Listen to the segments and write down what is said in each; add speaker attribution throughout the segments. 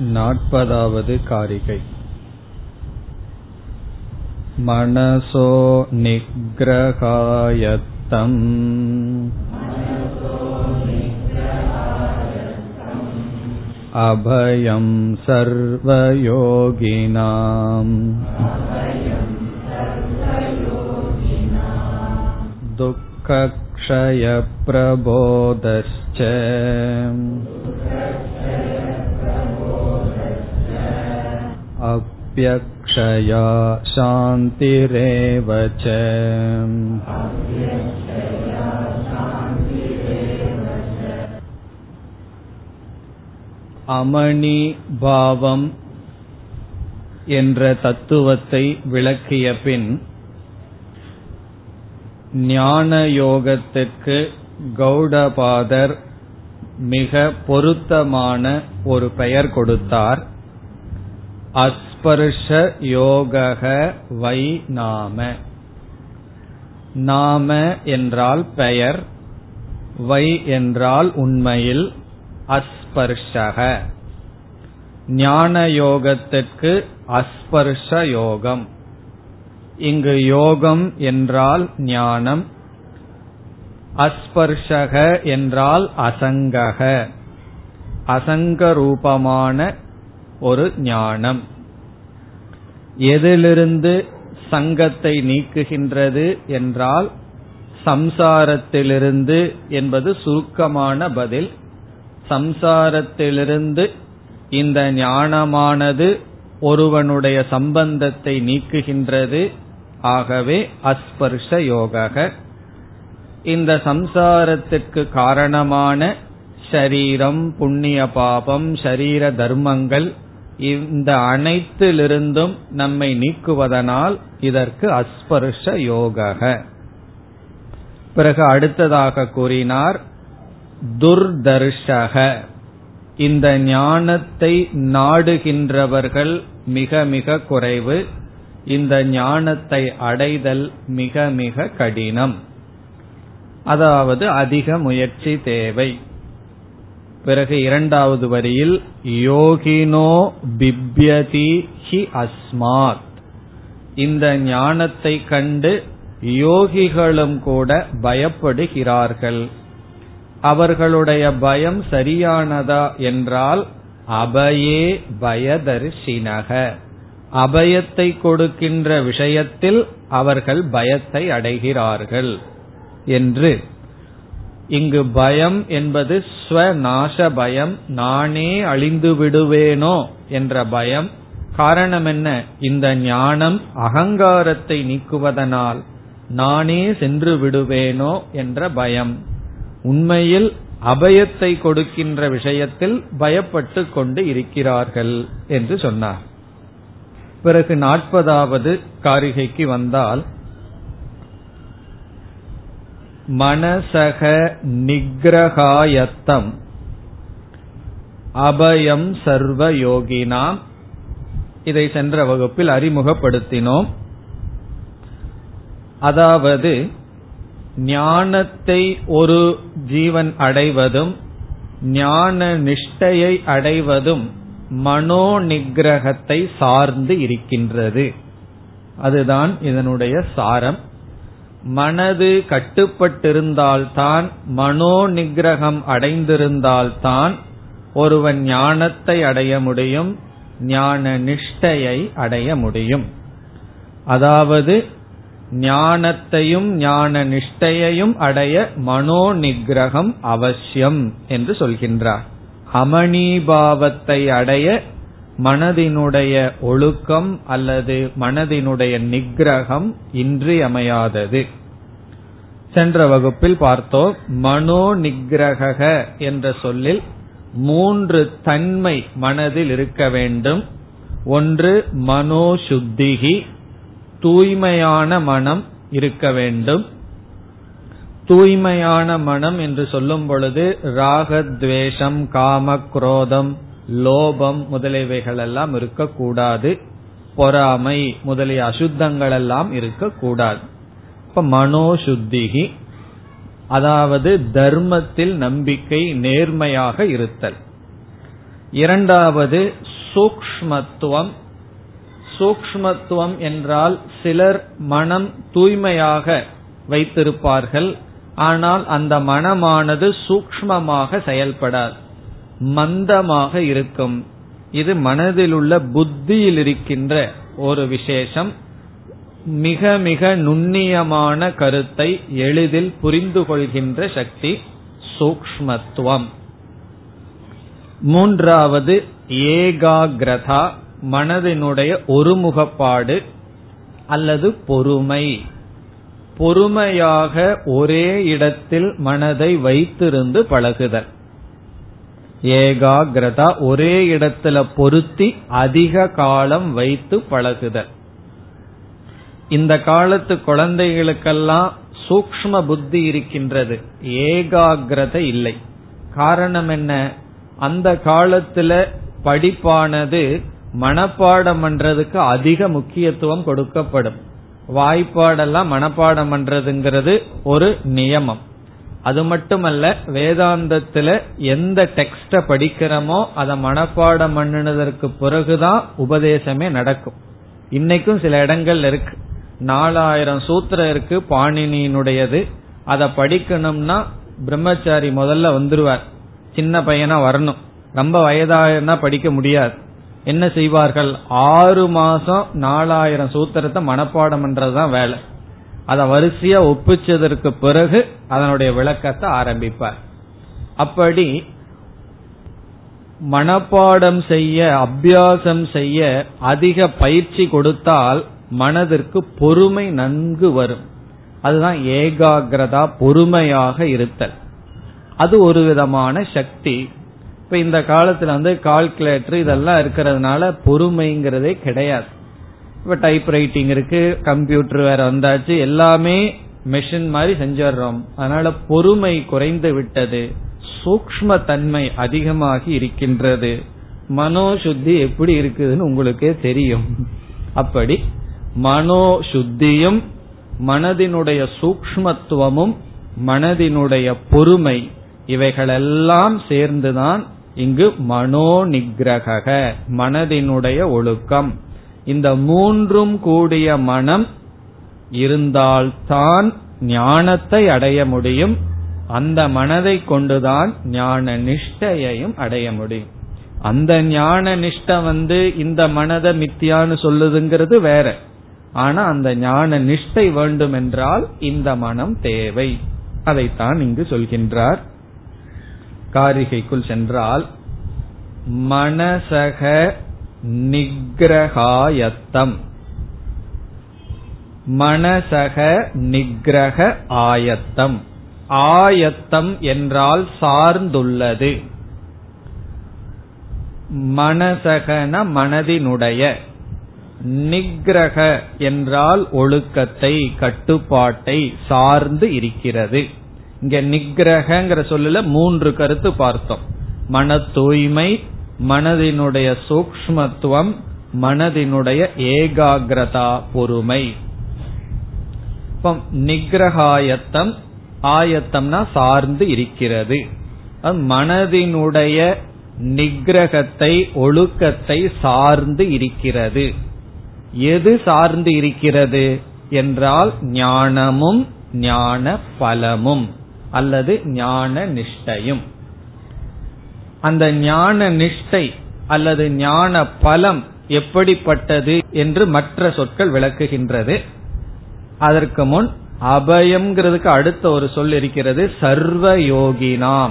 Speaker 1: नापदावद् कारिकै मनसो निग्रहायत्तम् अभयं सर्वयोगिनाम् दुःखक्षयप्रबोधश्च अप्यक्षया शान्तिरेव च அமணி பாவம் என்ற தத்துவத்தை விளக்கிய பின் ஞான யோகத்திற்கு கௌடபாதர் மிக பொருத்தமான ஒரு பெயர் கொடுத்தார் அஸ்பர்ஷ யோகக வை நாம. நாம என்றால் பெயர் வை என்றால் உண்மையில் அஸ்பர்ஷக. ஞான யோகத்திற்கு அஸ்பர்ஷ யோகம் இங்கு யோகம் என்றால் ஞானம் அஸ்பர்ஷக என்றால் அசங்கக. அசங்க ரூபமான ஒரு ஞானம். எதிலிருந்து சங்கத்தை நீக்குகின்றது என்றால் சம்சாரத்திலிருந்து என்பது சுருக்கமான பதில். சம்சாரத்திலிருந்து இந்த ஞானமானது ஒருவனுடைய சம்பந்தத்தை நீக்குகின்றது. ஆகவே அஸ்பர்ஷ யோக இந்த சம்சாரத்திற்கு காரணமான ஷரீரம் புண்ணிய பாபம் ஷரீர தர்மங்கள் இந்த அனைத்திலிருந்தும் நம்மை நீக்குவதனால் இதற்கு அஸ்பர்ஷ யோக பிறகு அடுத்ததாக கூறினார் துர்தர்ஷக. இந்த ஞானத்தை நாடுகின்றவர்கள் மிக மிக குறைவு. இந்த ஞானத்தை அடைதல் மிக மிக கடினம். அதாவது அதிக முயற்சி தேவை. பிறகு இரண்டாவது வரியில் யோகினோ பிப்யதி ஹி அஸ்மாத். இந்த ஞானத்தை கண்டு யோகிகளும் கூட பயப்படுகிறார்கள். அவர்களுடைய பயம் சரியானதா என்றால் அபயே பயதர்ஷினக. அபயத்தை கொடுக்கின்ற விஷயத்தில் அவர்கள் பயத்தை அடைகிறார்கள் என்று இங்கு பயம் என்பது ஸ்வநாச பயம் நானே அழிந்து விடுவேனோ என்ற பயம். காரணம் என்ன? இந்த ஞானம் அகங்காரத்தை நீக்குவதனால் நானே சென்று விடுவேனோ என்ற பயம். உண்மையில் அபயத்தை கொடுக்கின்ற விஷயத்தில் பயப்பட்டு கொண்டு இருக்கிறார்கள் என்று சொன்னார். பிறகு நாற்பதாவது காரிகைக்கு வந்தால் மனசக நிகிரகாயத்தம். அபயம் சர்வ யோகினாம். இதை சென்ற வகுப்பில் அறிமுகப்படுத்தினோம். அதாவது ஞானத்தை ஒரு ஜீவன் அடைவதும் ஞான நிஷ்டையை அடைவதும் மனோ நிகிரகத்தை சார்ந்து இருக்கின்றது. அதுதான் இதனுடைய சாரம். மனது கட்டுப்பட்டிருந்தால்தான் மனோ நிகிரகம் அடைந்திருந்தால்தான் ஒருவன் ஞானத்தை அடைய முடியும் ஞான நிஷ்டையை அடைய முடியும். அதாவது ஞானத்தையும் ஞான நிஷ்டையையும் அடைய மனோ நிகிரகம் அவசியம் என்று சொல்கின்றார். அமணிபாவத்தை அடைய மனதினுடைய ஒழுக்கம் அல்லது மனதினுடைய நிகிரகம் இன்றியமையாதது. சென்ற வகுப்பில் பார்த்தோம் மனோ நிகிரக என்ற சொல்லில் மூன்று தன்மை மனதில் இருக்க வேண்டும். ஒன்று மனோ சுத்திகி தூய்மையான மனம் இருக்க வேண்டும். தூய்மையான மனம் என்று சொல்லும் பொழுது ராகத்வேஷம் காம குரோதம் லோபம் முதலியவைகள் எல்லாம் இருக்கக்கூடாது. பொறாமை முதலிய அசுத்தங்கள் எல்லாம் இருக்கக்கூடாது. இப்ப மனோசுத்திகி அதாவது தர்மத்தில் நம்பிக்கை நேர்மையாக இருத்தல். இரண்டாவது சூக்ஷ்மத்துவம். சூக்ஷ்மத்துவம் என்றால் சிலர் மனம் தூய்மையாக வைத்திருப்பார்கள் ஆனால் அந்த மனமானது சூக்ஷ்மமாக செயல்படாது. மந்தமாக இருக்கும். இது மனதில் உள்ள புத்தியில் இருக்கின்ற ஒரு விசேஷம். மிக மிக நுண்ணியமான கருத்தை எளிதில் புரிந்து கொள்கின்ற சக்தி சூக்ஷ்மத்துவம். மூன்றாவது ஏகாகிரதா மனதினுடைய ஒருமுகப்பாடு அல்லது பொறுமை. பொறுமையாக ஒரே இடத்தில் மனதை வைத்திருந்து பழகுதல். ஏகாகிரதா ஒரே இடத்துல பொருத்தி அதிக காலம் வைத்து பழகுதல். இந்த காலத்து குழந்தைகளுக்கெல்லாம் சூக்ம புத்தி இருக்கின்றது. ஏகாகிரதை இல்லை. காரணம் என்ன? அந்த காலத்துல படிப்பானது மனப்பாடம் பண்றதுக்கு அதிக முக்கியத்துவம் கொடுக்கப்படும். வாய்ப்பாடெல்லாம் மனப்பாடம் பண்றதுங்கிறது ஒரு நியமம். அது மட்டுமல்ல வேதாந்தத்துல எந்த டெக்ஸ்ட படிக்கிறோமோ அதை மனப்பாடம் பண்ணினதற்கு பிறகுதான் உபதேசமே நடக்கும். இன்னைக்கும் சில இடங்கள் இருக்கு. நாலாயிரம் சூத்திரம் இருக்கு பாணினியினுடையது. அதை படிக்கணும்னா பிரம்மச்சாரி முதல்ல வந்துருவார். சின்ன பையனா வரணும். ரொம்ப வயதாயிருந்தா படிக்க முடியாது. என்ன செய்வார்கள்? ஆறு மாசம் நாலாயிரம் சூத்திரத்தை மனப்பாடம் பண்றதுதான் வேலை. அதை வரிசையா ஒப்பிச்சதற்கு பிறகு அதனுடைய விளக்கத்தை ஆரம்பிப்பார். அப்படி மனப்பாடம் செய்ய அபியாசம் செய்ய அதிக பயிற்சி கொடுத்தால் மனதிற்கு பொறுமை நன்கு வரும். அதுதான் ஏகாகிரதா பொறுமையாக இருத்தல். அது ஒரு விதமான சக்தி. இப்ப இந்த காலத்துல வந்து கால்குலேட்டர் இதெல்லாம் இருக்கிறதுனால பொறுமைங்கிறதே கிடையாது. இப்ப டைப் ரைட்டிங் இருக்கு கம்ப்யூட்டர் வேற வந்தாச்சு எல்லாமே மெஷின் மாதிரி செஞ்சிடறோம். அதனால பொறுமை குறைந்து விட்டது. சூக்ம தன்மை அதிகமாகி இருக்கின்றது. மனோசுத்தி எப்படி இருக்குதுன்னு உங்களுக்கே தெரியும். அப்படி மனோ சுத்தியும் மனதினுடைய சூக்மத்துவமும் மனதினுடைய பொறுமை இவைகளெல்லாம் சேர்ந்துதான் இங்கு மனோ நிகிரக மனதினுடைய ஒழுக்கம். இந்த மூன்றும் கூடிய மனம் இருந்தால்தான் ஞானத்தை அடைய முடியும். அந்த மனதை கொண்டுதான் ஞான நிஷ்டையையும் அடைய முடியும். அந்த ஞான நிஷ்ட வந்து இந்த மனதை மித்தியான்னு சொல்லுதுங்கிறது வேற. ஆனா அந்த ஞான நிஷ்டை வேண்டும் என்றால் இந்த மனம் தேவை. அதைத்தான் இங்கு சொல்கின்றார். காரிகைக்குள் சென்றால் மனசக நிகிரகாயத்தம். மனசக நிகிரக ஆயத்தம். ஆயத்தம் என்றால் சார்ந்துள்ளது. மனசகன மனதினுடைய நிகிரக என்றால் ஒழுக்கத்தை கட்டுப்பாட்டை சார்ந்து இருக்கிறது. இங்க நிகிரகங்கிற சொல்லல மூன்று கருத்து பார்த்தோம். மன தூய்மை மனதினுடைய சூக்மத்துவம் மனதினுடைய ஏகாகிரதா பொறுமை. நிகிரகாயத்தம் ஆயத்தம்னா சார்ந்து இருக்கிறது. மனதினுடைய நிகிரகத்தை ஒழுக்கத்தை சார்ந்து இருக்கிறது. எது சார்ந்து இருக்கிறது என்றால் ஞானமும் ஞான பலமும் அல்லது ஞான நிஷ்டையும். அந்த ஞான நிஷ்டை அல்லது ஞான பலம் எப்படிப்பட்டது என்று மற்ற சொற்கள் விளக்குகின்றது. அதற்கு முன் அபயம்ங்கிறதுக்கு அடுத்த ஒரு சொல் இருக்கிறது சர்வயோகினாம்.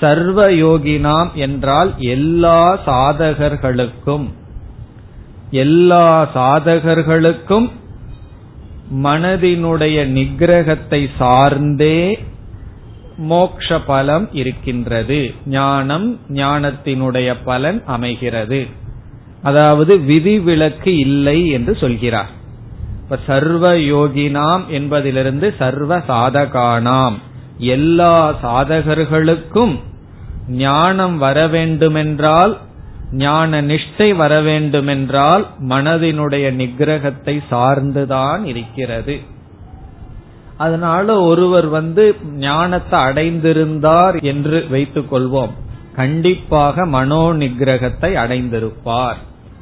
Speaker 1: சர்வயோகினாம் என்றால் எல்லா சாதகர்களுக்கும் எல்லா சாதகர்களுக்கும் மனதினுடைய நிகிரகத்தை சார்ந்தே மோக்ஷ பலம் இருக்கின்றது. ஞானம் ஞானத்தினுடைய பலன் அமைகிறது. அதாவது விதிவிலக்கு இல்லை என்று சொல்கிறார். இப்ப சர்வ யோகினாம் என்பதிலிருந்து சர்வ சாதகானாம். எல்லா சாதகர்களுக்கும் ஞானம் வர வேண்டுமென்றால் ஞான நிஷ்டை வர வேண்டுமென்றால் மனதினுடைய நிகிரகத்தை சார்ந்துதான் இருக்கிறது. அதனால ஒருவர் வந்து ஞானத்தை அடைந்திருந்தார் என்று வைத்துக் கொள்வோம் கண்டிப்பாக மனோ நிகிரகத்தை அடைந்திருப்பார்.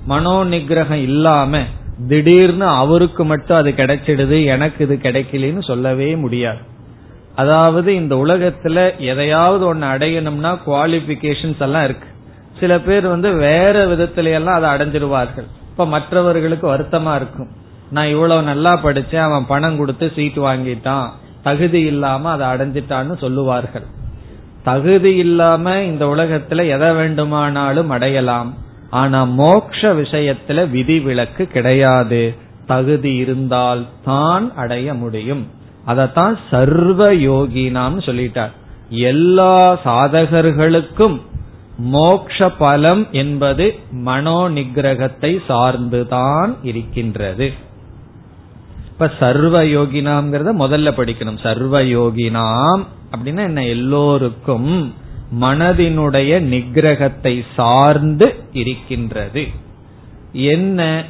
Speaker 1: மனோ நிகிரகம் இல்லாம திடீர்னு அவருக்கு மட்டும் அது கிடைச்சிடுது எனக்கு இது கிடைக்கலன்னு சொல்லவே முடியாது. அதாவது இந்த உலகத்துல எதையாவது ஒன்னு அடையணும்னா குவாலிபிகேஷன்ஸ் எல்லாம் இருக்கு. சில பேர் வந்து வேற விதத்தில எல்லாம் அதை அடைஞ்சிருவார்கள். இப்ப மற்றவர்களுக்கு வருத்தமா இருக்கும். நான் இவ்வளவு நல்லா படிச்சேன் அவன் பணம் கொடுத்து சீட் வாங்கிட்டான். தகுதி இல்லாம அதை அடைஞ்சிட்டான்னு சொல்லுவார்கள். தகுதி இல்லாம இந்த உலகத்துல எதை வேண்டுமானாலும் அடையலாம். ஆனா மோக்ஷ விஷயத்துல விதிவிலக்கு கிடையாது. தகுதி இருந்தால் தான் அடைய முடியும். அதத்தான் சர்வ யோகினாம் சொல்லிட்டார். எல்லா சாதகர்களுக்கும் மோக்ஷ பலம் என்பது மனோ நிகிரகத்தை சார்ந்துதான் இருக்கின்றது. இப்ப சர்வயோகினாங்கிறத முதல்ல படிக்கணும். சர்வயோகினாம் அப்படின்னா என்ன? எல்லோருக்கும் மனதினுடைய நிகிரகத்தை சார்ந்து இருக்கின்றது. என்ன?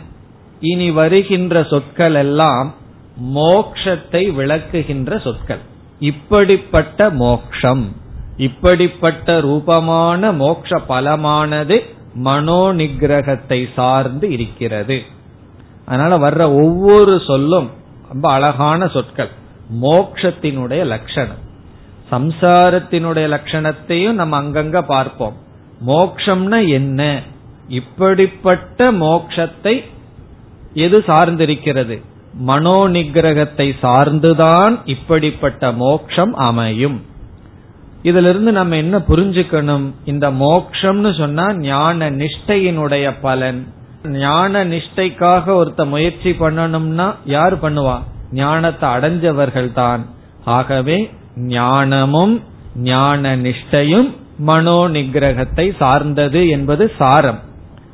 Speaker 1: இனி வருகின்ற சொற்கள் எல்லாம் மோக்ஷத்தை விளக்குகின்ற சொற்கள். இப்படிப்பட்ட மோக்ஷம். இப்படிப்பட்ட ரூபமான மோக்ஷ பலமானது மனோ நிகிரகத்தை சார்ந்து இருக்கிறது. அதனால வர்ற ஒவ்வொரு சொல்லும் ரொம்ப அழகான சொற்கள். மோக்ஷத்தினுடைய லட்சணம். சம்சாரத்தினுடைய லட்சணத்தையும் நம்ம அங்கங்க பார்ப்போம். மோக்ஷம்னா என்ன? இப்படிப்பட்ட மோக்ஷத்தை எது சார்ந்திருக்கிறது? மனோ நிகிரகத்தை சார்ந்துதான் இப்படிப்பட்ட மோக்ஷம் அமையும். இதுல இருந்து நம்ம என்ன புரிஞ்சுக்கணும்? இந்த மோக்ஷம்னு சொன்னா ஞான நிஷ்டையினுடைய பலன். ஞான நிஷ்டைக்காக ஒருத்த முயற்சி பண்ணணும்னா யார் பண்ணுவா? ஞானத்தை அடைஞ்சவர்கள் தான் ஆகவே ஞானமும் ஞான நிஷ்டையும் மனோ நிகிரகத்தை சார்ந்தது என்பது சாரம்.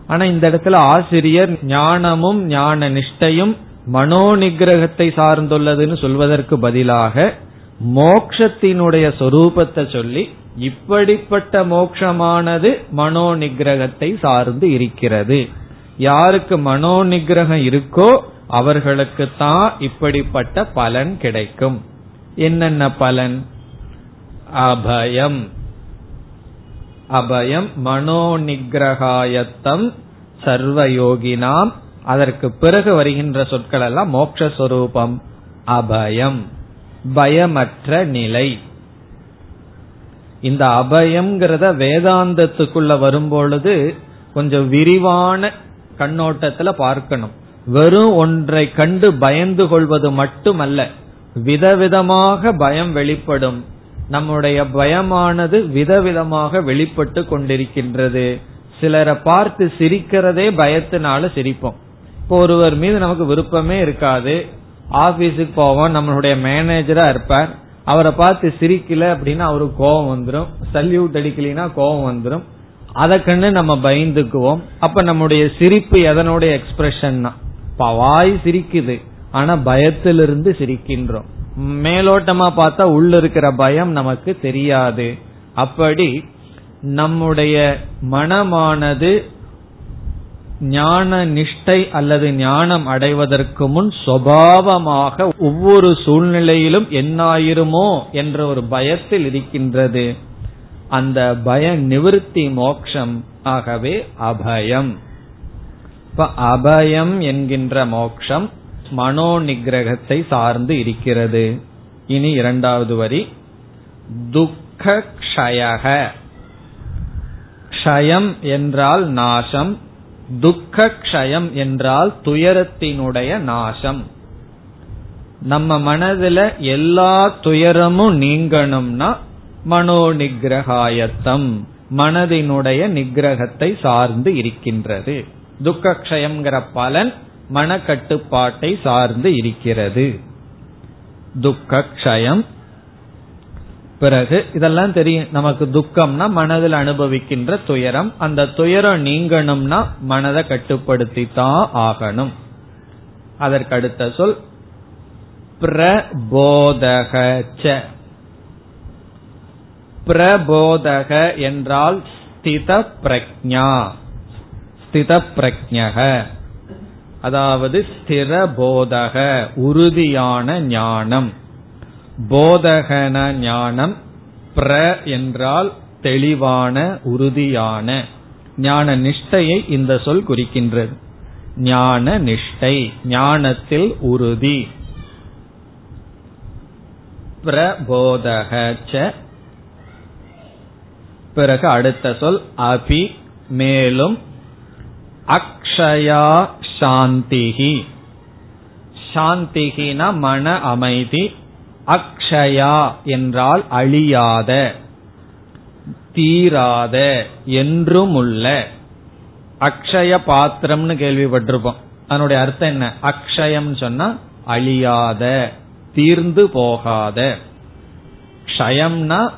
Speaker 1: ஆனா இந்த இடத்துல ஆசிரியர் ஞானமும் ஞான நிஷ்டையும் மனோ நிகிரகத்தை சார்ந்துள்ளதுன்னு சொல்வதற்கு பதிலாக மோக்ஷத்தினுடைய சொரூபத்தை சொல்லி இப்படிப்பட்ட மோக்ஷமானது மனோ நிகிரகத்தை சார்ந்து இருக்கிறது. யாருக்கு மனோ நிகிரகம் இருக்கோ அவர்களுக்கு தான் இப்படிப்பட்ட பலன் கிடைக்கும். என்னென்ன பலன்? அபயம். அபயம் மனோ நிகிரகாயத்தம் சர்வயோகினாம். அதற்கு பிறகு வருகின்ற சொற்கள் எல்லாம் மோக்ஷஸ்வரூபம் அபயம். பயமற்ற நிலை. இந்த அபயம்ங்கிறத வேதாந்தத்துக்குள்ள வரும்பொழுது கொஞ்சம் விரிவான கண்ணோட்டத்துல பார்க்கணும். வெறும் ஒன்றை கண்டு பயந்து கொள்வது மட்டுமல்ல விதவிதமாக பயம் வெளிப்படும். நம்முடைய பயமானது விதவிதமாக வெளிப்பட்டு கொண்டிருக்கின்றது. சிலரை பார்த்து சிரிக்கிறதே பயத்தினால சிரிப்போம். இப்போ ஒருவர் மீது நமக்கு விருப்பமே இருக்காது. ஆபீஸுக்கு போவோம் நம்மளுடைய மேனேஜரா இருப்பார். அவரை பார்த்து சிரிக்கல அப்படின்னா அவருக்கு கோபம் வந்துடும் சல்யூட் அடிக்கலைன்னா கோபம் வந்துடும் அதை கண்டு நம்ம பயந்துக்குவோம். அப்ப நம்முடைய சிரிப்பு எதனுடைய எக்ஸ்பிரஷன் வாய் சிரிக்குது. ஆனா பயத்திலிருந்து சிரிக்கின்றோம். மேலோட்டமா பார்த்தா உள்ள இருக்கிற பயம் நமக்கு தெரியாது. அப்படி நம்முடைய மனமானது ஞான நிஷ்டை அல்லது ஞானம் அடைவதற்கு முன் சுவாவமாக ஒவ்வொரு சூழ்நிலையிலும் என்னாயிருமோ என்ற ஒரு பயத்தில் இருக்கின்றது. அந்த பய நிவிருத்தி மோக்ஷம் ஆகவே அபயம். இப்ப அபயம் என்கின்ற மோக்ஷம் மனோ நிகிரகத்தை சார்ந்து இருக்கிறது. இனி இரண்டாவது வரி. துக்க க்ஷயம் என்றால் நாசம் துக்க கஷயம் என்றால் துயரத்தினுடைய நாசம். நம்ம மனதுல எல்லா துயரமும் நீங்கணும்னா மனோ நிகிரகாயத்தம் மனதினுடைய நிகிரகத்தை சார்ந்து இருக்கின்றது. துக்கக்ஷயம்ங்கிற பலன் மனக்கட்டுப்பாட்டை சார்ந்து இருக்கிறது. துக்கக்ஷயம் பிறகு இதெல்லாம் தெரியும். நமக்கு துக்கம்னா மனதில் அனுபவிக்கின்ற துயரம். அந்த துயரம் நீங்கணும்னா மனதை கட்டுப்படுத்தி தான் ஆகணும். அதற்கு அடுத்த சொல் பிரபோதக பிரபோதக என்றால் ஸ்தித பிரக்ஞா ஸ்தித பிரக்ஞக அதாவது ஸ்திர போதக உறுதியான ஞானம். போதகன ஞானம் பிர என்றால் தெளிவான உறுதியான. ஞான நிஷ்டையை இந்த சொல் குறிக்கின்றது. ஞான நிஷ்டை ஞானத்தில் உறுதி. பிரபோதக பிறகு அடுத்த சொல் அபி மேலும் அக்ஷயா சாந்திகி சாந்திகினா மன அமைதி அக்ஷயா என்றால் அழியாத தீராத என்றும் உள்ள அக்ஷய பாத்திரம்னு கேள்விப்பட்டிருப்போம். அதனுடைய அர்த்தம் என்ன? அக்ஷயம் சொன்னா அழியாத தீர்ந்து போகாத. க்ஷயம்னா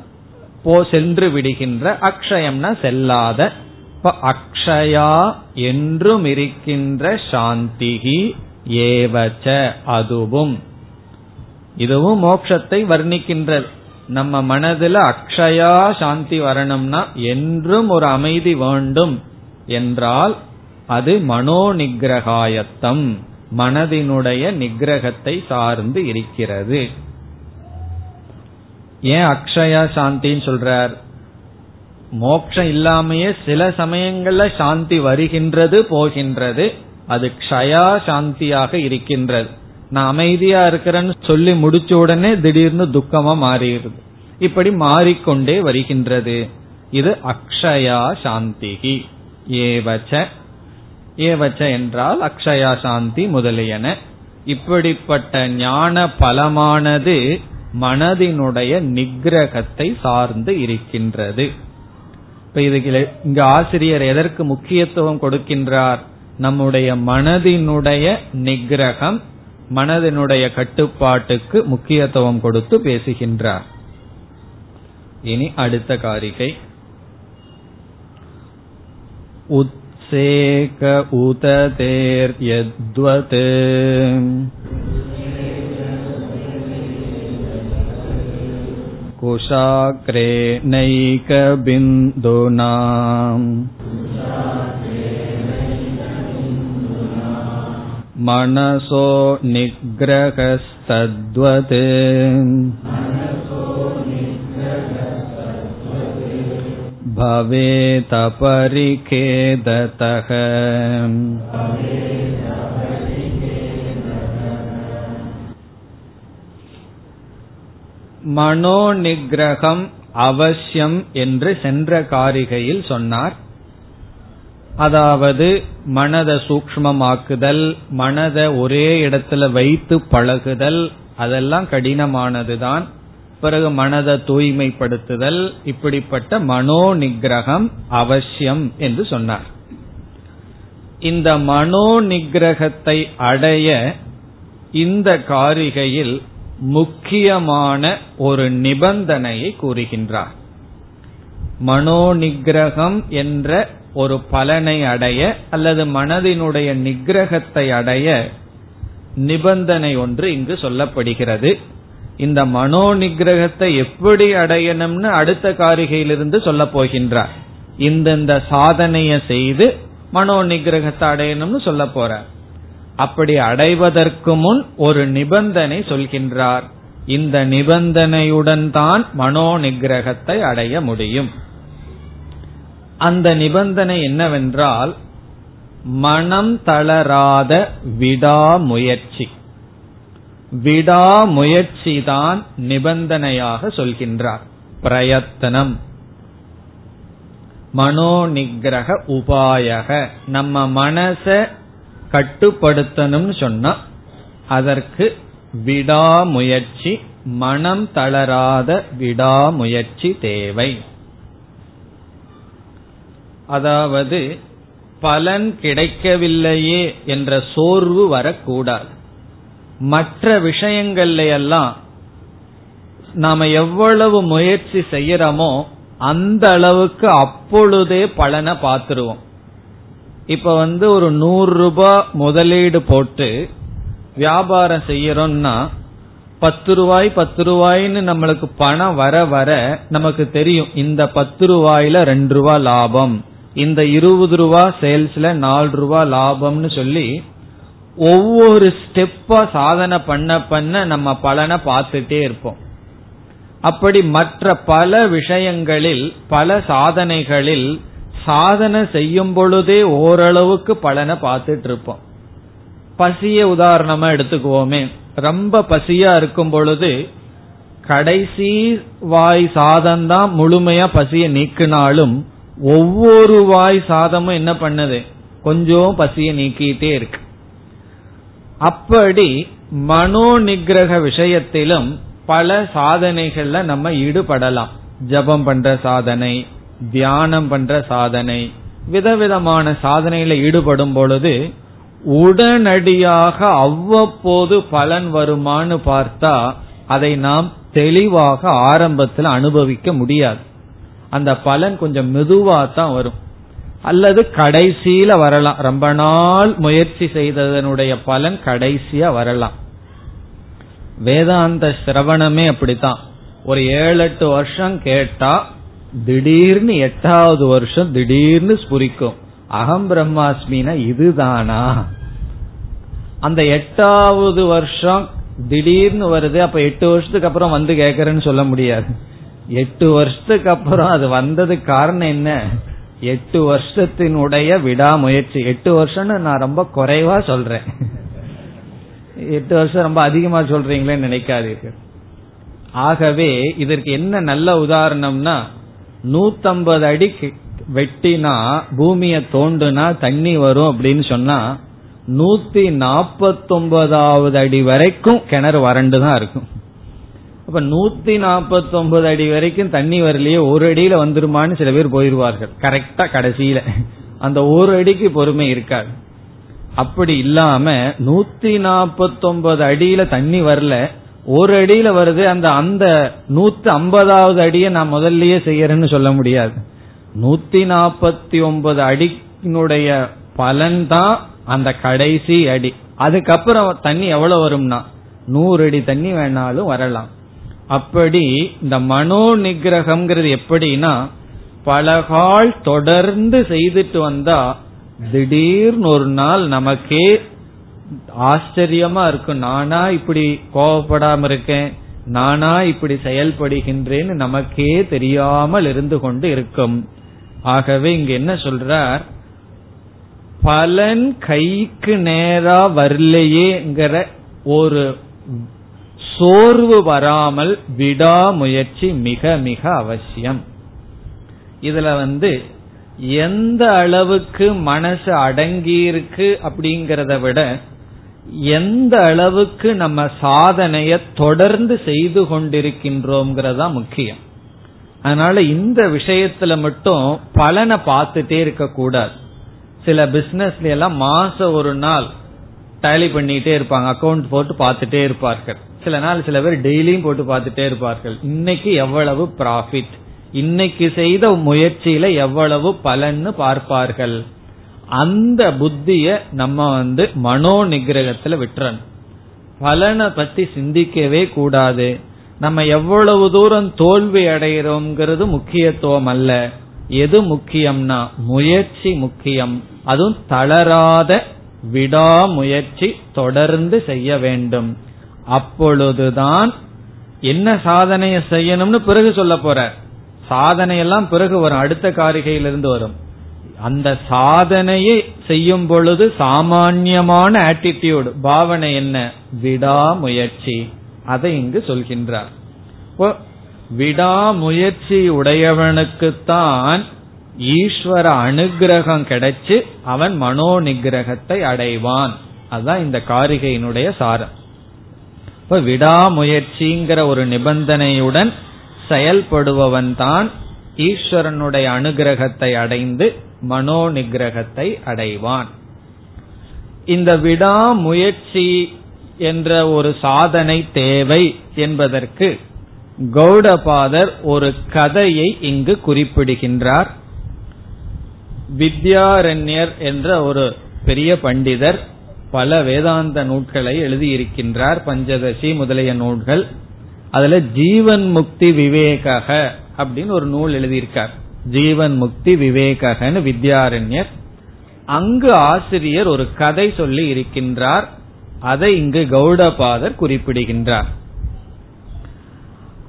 Speaker 1: போ சென்று விடுகின்ற அக்ஷயம்னா செல்லாத. அக்ஷயா என்றும் இருக்கின்ற சாந்திகி ஏவச்ச அதுவும். இதுவும் மோட்சத்தை வர்ணிக்கின்றது. நம்ம மனதுல அக்ஷயா சாந்தி வரணும்னா என்றும் ஒரு அமைதி வேண்டும் என்றால் அது மனோ நிகிரகாயத்தம் மனதினுடைய நிகிரகத்தை சார்ந்து இருக்கிறது. ஏன் அக்ஷயா சாந்தின்னு சொல்றார்? மோட்சம் இல்லாமையே சில சமயங்கள்ல சாந்தி வருகின்றது போகின்றது. அது க்ஷயா சாந்தியாக இருக்கின்றது. நான் அமைதியா இருக்கிறேன்னு சொல்லி முடிச்ச உடனே திடீர்னு துக்கமா மாறிடுது. இப்படி மாறிக்கொண்டே வருகின்றது. இது அக்ஷயா சாந்திகி ஏவச்ச. ஏவச்ச என்றால் அக்ஷயா சாந்தி முதலியன. இப்படிப்பட்ட ஞான பலமானது மனதினுடைய நிகிரகத்தை சார்ந்து இருக்கின்றது. இப்ப இதுக்கு இங்க ஆசிரியர் எதற்கு முக்கியத்துவம் கொடுக்கின்றார்? நம்முடைய மனதினுடைய நிகிரகம் மனதினுடைய கட்டுப்பாட்டுக்கு முக்கியத்துவம் கொடுத்து பேசுகின்றார் இனி அடுத்த காரிகை உத்சேக உததேர்யத்வத் कुशाग्रे नैकबिन्दूनाम् मनसो निग्रहस्तद्वत् भवेतपरिखेदतः மனோ நிகிரகம் அவசியம் என்று சென்ற காரிகையில் சொன்னார் அதாவது மனதை சூக்மமாக்குதல் மனதை ஒரே இடத்துல வைத்து பழகுதல் அதெல்லாம் கடினமானதுதான். பிறகு மனதை தூய்மைப்படுத்துதல் இப்படிப்பட்ட மனோ நிகிரகம் அவசியம் என்று சொன்னார். இந்த மனோ நிகிரகத்தை அடைய இந்த காரிகையில் முக்கியமான ஒரு நிபந்தனையை கூறுகின்றார். மனோ நிகிரகம் என்ற ஒரு பலனை அடைய அல்லது மனதினுடைய நிகிரகத்தை அடைய நிபந்தனை ஒன்று இங்கு சொல்லப்படுகிறது. இந்த மனோ நிகிரகத்தை எப்படி அடையணும்னு அடுத்த காரிகையிலிருந்து சொல்ல போகின்றார். இந்தந்த சாதனைய செய்து மனோ நிகிரகத்தை அடையணும்னு சொல்ல போறார். அப்படி அடைவதற்கு முன் ஒரு நிபந்தனை சொல்கின்றார். இந்த நிபந்தனையுடன் தான் மனோ நிகிரகத்தை அடைய முடியும். அந்த நிபந்தனை என்னவென்றால் மனம் தளராத விடாமுயற்சி. விடாமுயற்சி தான் நிபந்தனையாக சொல்கின்றார். பிரயத்தனம். மனோநிகிரக உபாயக. நம்ம மனச கட்டுப்படுத்தணும்னு சொன்னா அதற்கு விடாமுயற்சி மனம் தளராத விடாமுயற்சி தேவை. அதாவது பலன் கிடைக்கவில்லையே என்ற சோர்வு வரக்கூடாது. மற்ற விஷயங்கள்ல எல்லாம் நாம எவ்வளவு முயற்சி செய்யறோமோ அந்த அளவுக்கு அப்பொழுதே பலனை பார்த்துருவோம். இப்ப வந்து ஒரு நூறு ரூபாய் முதலீடு போட்டு வியாபாரம் செய்யறோம்னா பத்து ரூபாய் பத்து ரூபாய்னு நம்மளுக்கு பணம் வர வர நமக்கு தெரியும் இந்த பத்து ரூபாயில ரெண்டு ரூபா லாபம். இந்த இருபது ரூபா சேல்ஸ்ல நாலு ரூபா லாபம்னு சொல்லி ஒவ்வொரு ஸ்டெப்பா சாதனை பண்ண பண்ண நம்ம பலனை பார்த்துட்டே இருப்போம். அப்படி மற்ற பல விஷயங்களில் பல சாதனைகளில் சாதனை செய்யும் பொழுதே ஓரளவுக்கு பலனை பார்த்துட்டு இருப்போம். பசிய உதாரணமா எடுத்துக்குவோமே. ரொம்ப பசியா இருக்கும் பொழுது கடைசி வாய் சாதம் தான் முழுமையா பசியை நீக்கினாலும் ஒவ்வொரு வாய் சாதமும் என்ன பண்ணுது? கொஞ்சம் பசியை நீக்கிட்டே இருக்கு. அப்படி மனோ நிகிரக விஷயத்திலும் பல சாதனைகள்ல நம்ம ஈடுபடலாம். ஜபம் பண்ற சாதனை தியானம் பண்ற சாதனை விதவிதமான சாதனையில ஈடுபடும் பொழுது உடனடியாக அவ்வப்போது பலன் வருமானு பார்த்தா அதை நாம் தெளிவாக ஆரம்பத்தில் அனுபவிக்க முடியாது. அந்த பலன் கொஞ்சம் மெதுவா தான் வரும். அல்லது கடைசியில வரலாம். ரொம்ப நாள் முயற்சி செய்ததனுடைய பலன் கடைசியா வரலாம். வேதாந்த சிரவணமே அப்படித்தான். ஒரு ஏழு எட்டு வருஷம் கேட்டா திடீர்னு எட்டாவது வருஷம் திடீர்னு ஸ்புரிக்கும். அகம் பிரம்மாஸ்மினா இதுதானா? அந்த எட்டாவது வருஷம் திடீர்னு வருது. அப்ப எட்டு வருஷத்துக்கு அப்புறம் வந்து கேக்குறேன்னு சொல்ல முடியாது. எட்டு வருஷத்துக்கு அப்புறம் அது வந்ததுக்கு காரணம் என்ன? எட்டு வருஷத்தினுடைய விடாமுயற்சி. எட்டு வருஷம்னு நான் ரொம்ப குறைவா சொல்றேன். எட்டு வருஷம் ரொம்ப அதிகமா சொல்றீங்களேன்னு நினைக்காதீர்கள். ஆகவே இதற்கு என்ன நல்ல உதாரணம்னா நூத்தம்பது அடி வெட்டினா பூமிய தோண்டுனா தண்ணி வரும் அப்படின்னு சொன்னா நூத்தி நாப்பத்தொன்பதாவது அடி வரைக்கும் கிணறு வறண்டு தான் இருக்கும். அப்ப நூத்தி நாற்பத்தி ஒன்பது அடி வரைக்கும் தண்ணி வரலையே ஒரு அடியில வந்துருமான்னு சில பேர் போயிருவார்கள். கரெக்டா கடைசியில. அந்த ஒரு அடிக்கு பொறுமை இருக்காது. அப்படி இல்லாம நூத்தி நாற்பத்தி ஒன்பது அடியில தண்ணி வரல. ஒரு அடியில வருது. அந்த அந்த நூத்தி ஐம்பதாவது அடியை நான் முதல்லயே செய்யறேன்னு சொல்ல முடியாது. நூத்தி நாற்பத்தி ஒன்பது அடியினுடைய பலன் தான் அந்த கடைசி அடி. அதுக்கப்புறம் தண்ணி எவ்வளவு வரும்னா? நூறு அடி தண்ணி வேணாலும் வரலாம். அப்படி இந்த மனோ நிகிரகம்ங்கிறது எப்படின்னா பலகால் தொடர்ந்து செய்துட்டு வந்தா திடீர்னு ஒரு நாள் நமக்கே ஆச்சரியமா இருக்கும். நானா இப்படி கோவப்படாம இருக்கேன் நானா இப்படி செயல்படுகின்றேன்னு நமக்கே தெரியாமல் இருந்து கொண்டு இருக்கும். ஆகவே இங்க என்ன சொல்றார்? பலன் கைக்கு நேரா வரலையேங்கிற ஒரு சோர்வு வராமல் விடாமுயற்சி மிக மிக அவசியம். இதுல வந்து எந்த அளவுக்கு மனசு அடங்கியிருக்கு அப்படிங்கிறத விட எந்த அளவுக்கு நம்ம சாதனைய தொடர்ந்து செய்து கொண்டிருக்கின்றோம்ங்கிறதா முக்கியம். அதனால இந்த விஷயத்துல மட்டும் பலனை பார்த்துட்டே இருக்க கூடாது. சில பிசினஸ்ல எல்லாம் மாசம் ஒரு நாள் டேலி பண்ணிட்டே இருப்பாங்க. அக்கௌண்ட் போட்டு பார்த்துட்டே இருப்பார்கள். சில நாள் சில பேர் டெய்லியும் போட்டு பார்த்துட்டே இருப்பார்கள். இன்னைக்கு எவ்வளவு ப்ராஃபிட் இன்னைக்கு செய்த முயற்சியில எவ்வளவு பலன்னு பார்ப்பார்கள். அந்த புத்திய நம்ம வந்து மனோ நிகிரகத்துல விட்டுறணும். பலனை பத்தி சிந்திக்கவே கூடாது. நம்ம எவ்வளவு தூரம் தோல்வி அடைகிறோம்ங்கிறது முக்கியத்துவம் அல்ல. எது முக்கியம்னா முயற்சி முக்கியம். அதுவும் தளராத விடாமுயற்சி தொடர்ந்து செய்ய வேண்டும். அப்பொழுதுதான் என்ன சாதனையை செய்யணும்னு பிறகு சொல்ல போற. சாதனையெல்லாம் பிறகு வரும். அடுத்த காரிகையிலிருந்து வரும். அந்த சாதனையை செய்யும் பொழுது சாமான்யமான ஆட்டிடியூடு பாவனை என்ன? விடாமுயற்சி. அதை இங்கு சொல்கின்றார். விடாமுயற்சி உடையவனுக்குத்தான் ஈஸ்வர அனுகிரகம் கிடைச்சு அவன் மனோ நிகிரகத்தை அடைவான். அதுதான் இந்த காரிகையினுடைய சாரம். இப்ப விடாமுயற்சிங்கிற ஒரு நிபந்தனையுடன் செயல்படுபவன் தான் ஈஸ்வரனுடைய அனுகிரகத்தை அடைந்து மனோ நிகிரகத்தை அடைவான். இந்த விடாமுயற்சி என்ற ஒரு சாதனை தேவை என்பதற்கு கௌடபாதர் ஒரு கதையை இங்கு குறிப்பிடுகின்றார். வித்யாரண்யர் என்ற ஒரு பெரிய பண்டிதர் பல வேதாந்த நூல்களை எழுதியிருக்கின்றார் பஞ்சதசி முதலிய நூல்கள். அதுல ஜீவன் முக்தி விவேக அப்படின்னு ஒரு நூல் எழுதியிருக்கார். ஜீவன் முக்தி விவேகன்னு வித்யாரண்யர். அங்கு ஆசிரியர் ஒரு கதை சொல்லி இருக்கின்றார். அதை இங்கு கௌடபாதர் குறிப்பிடுகின்றார்.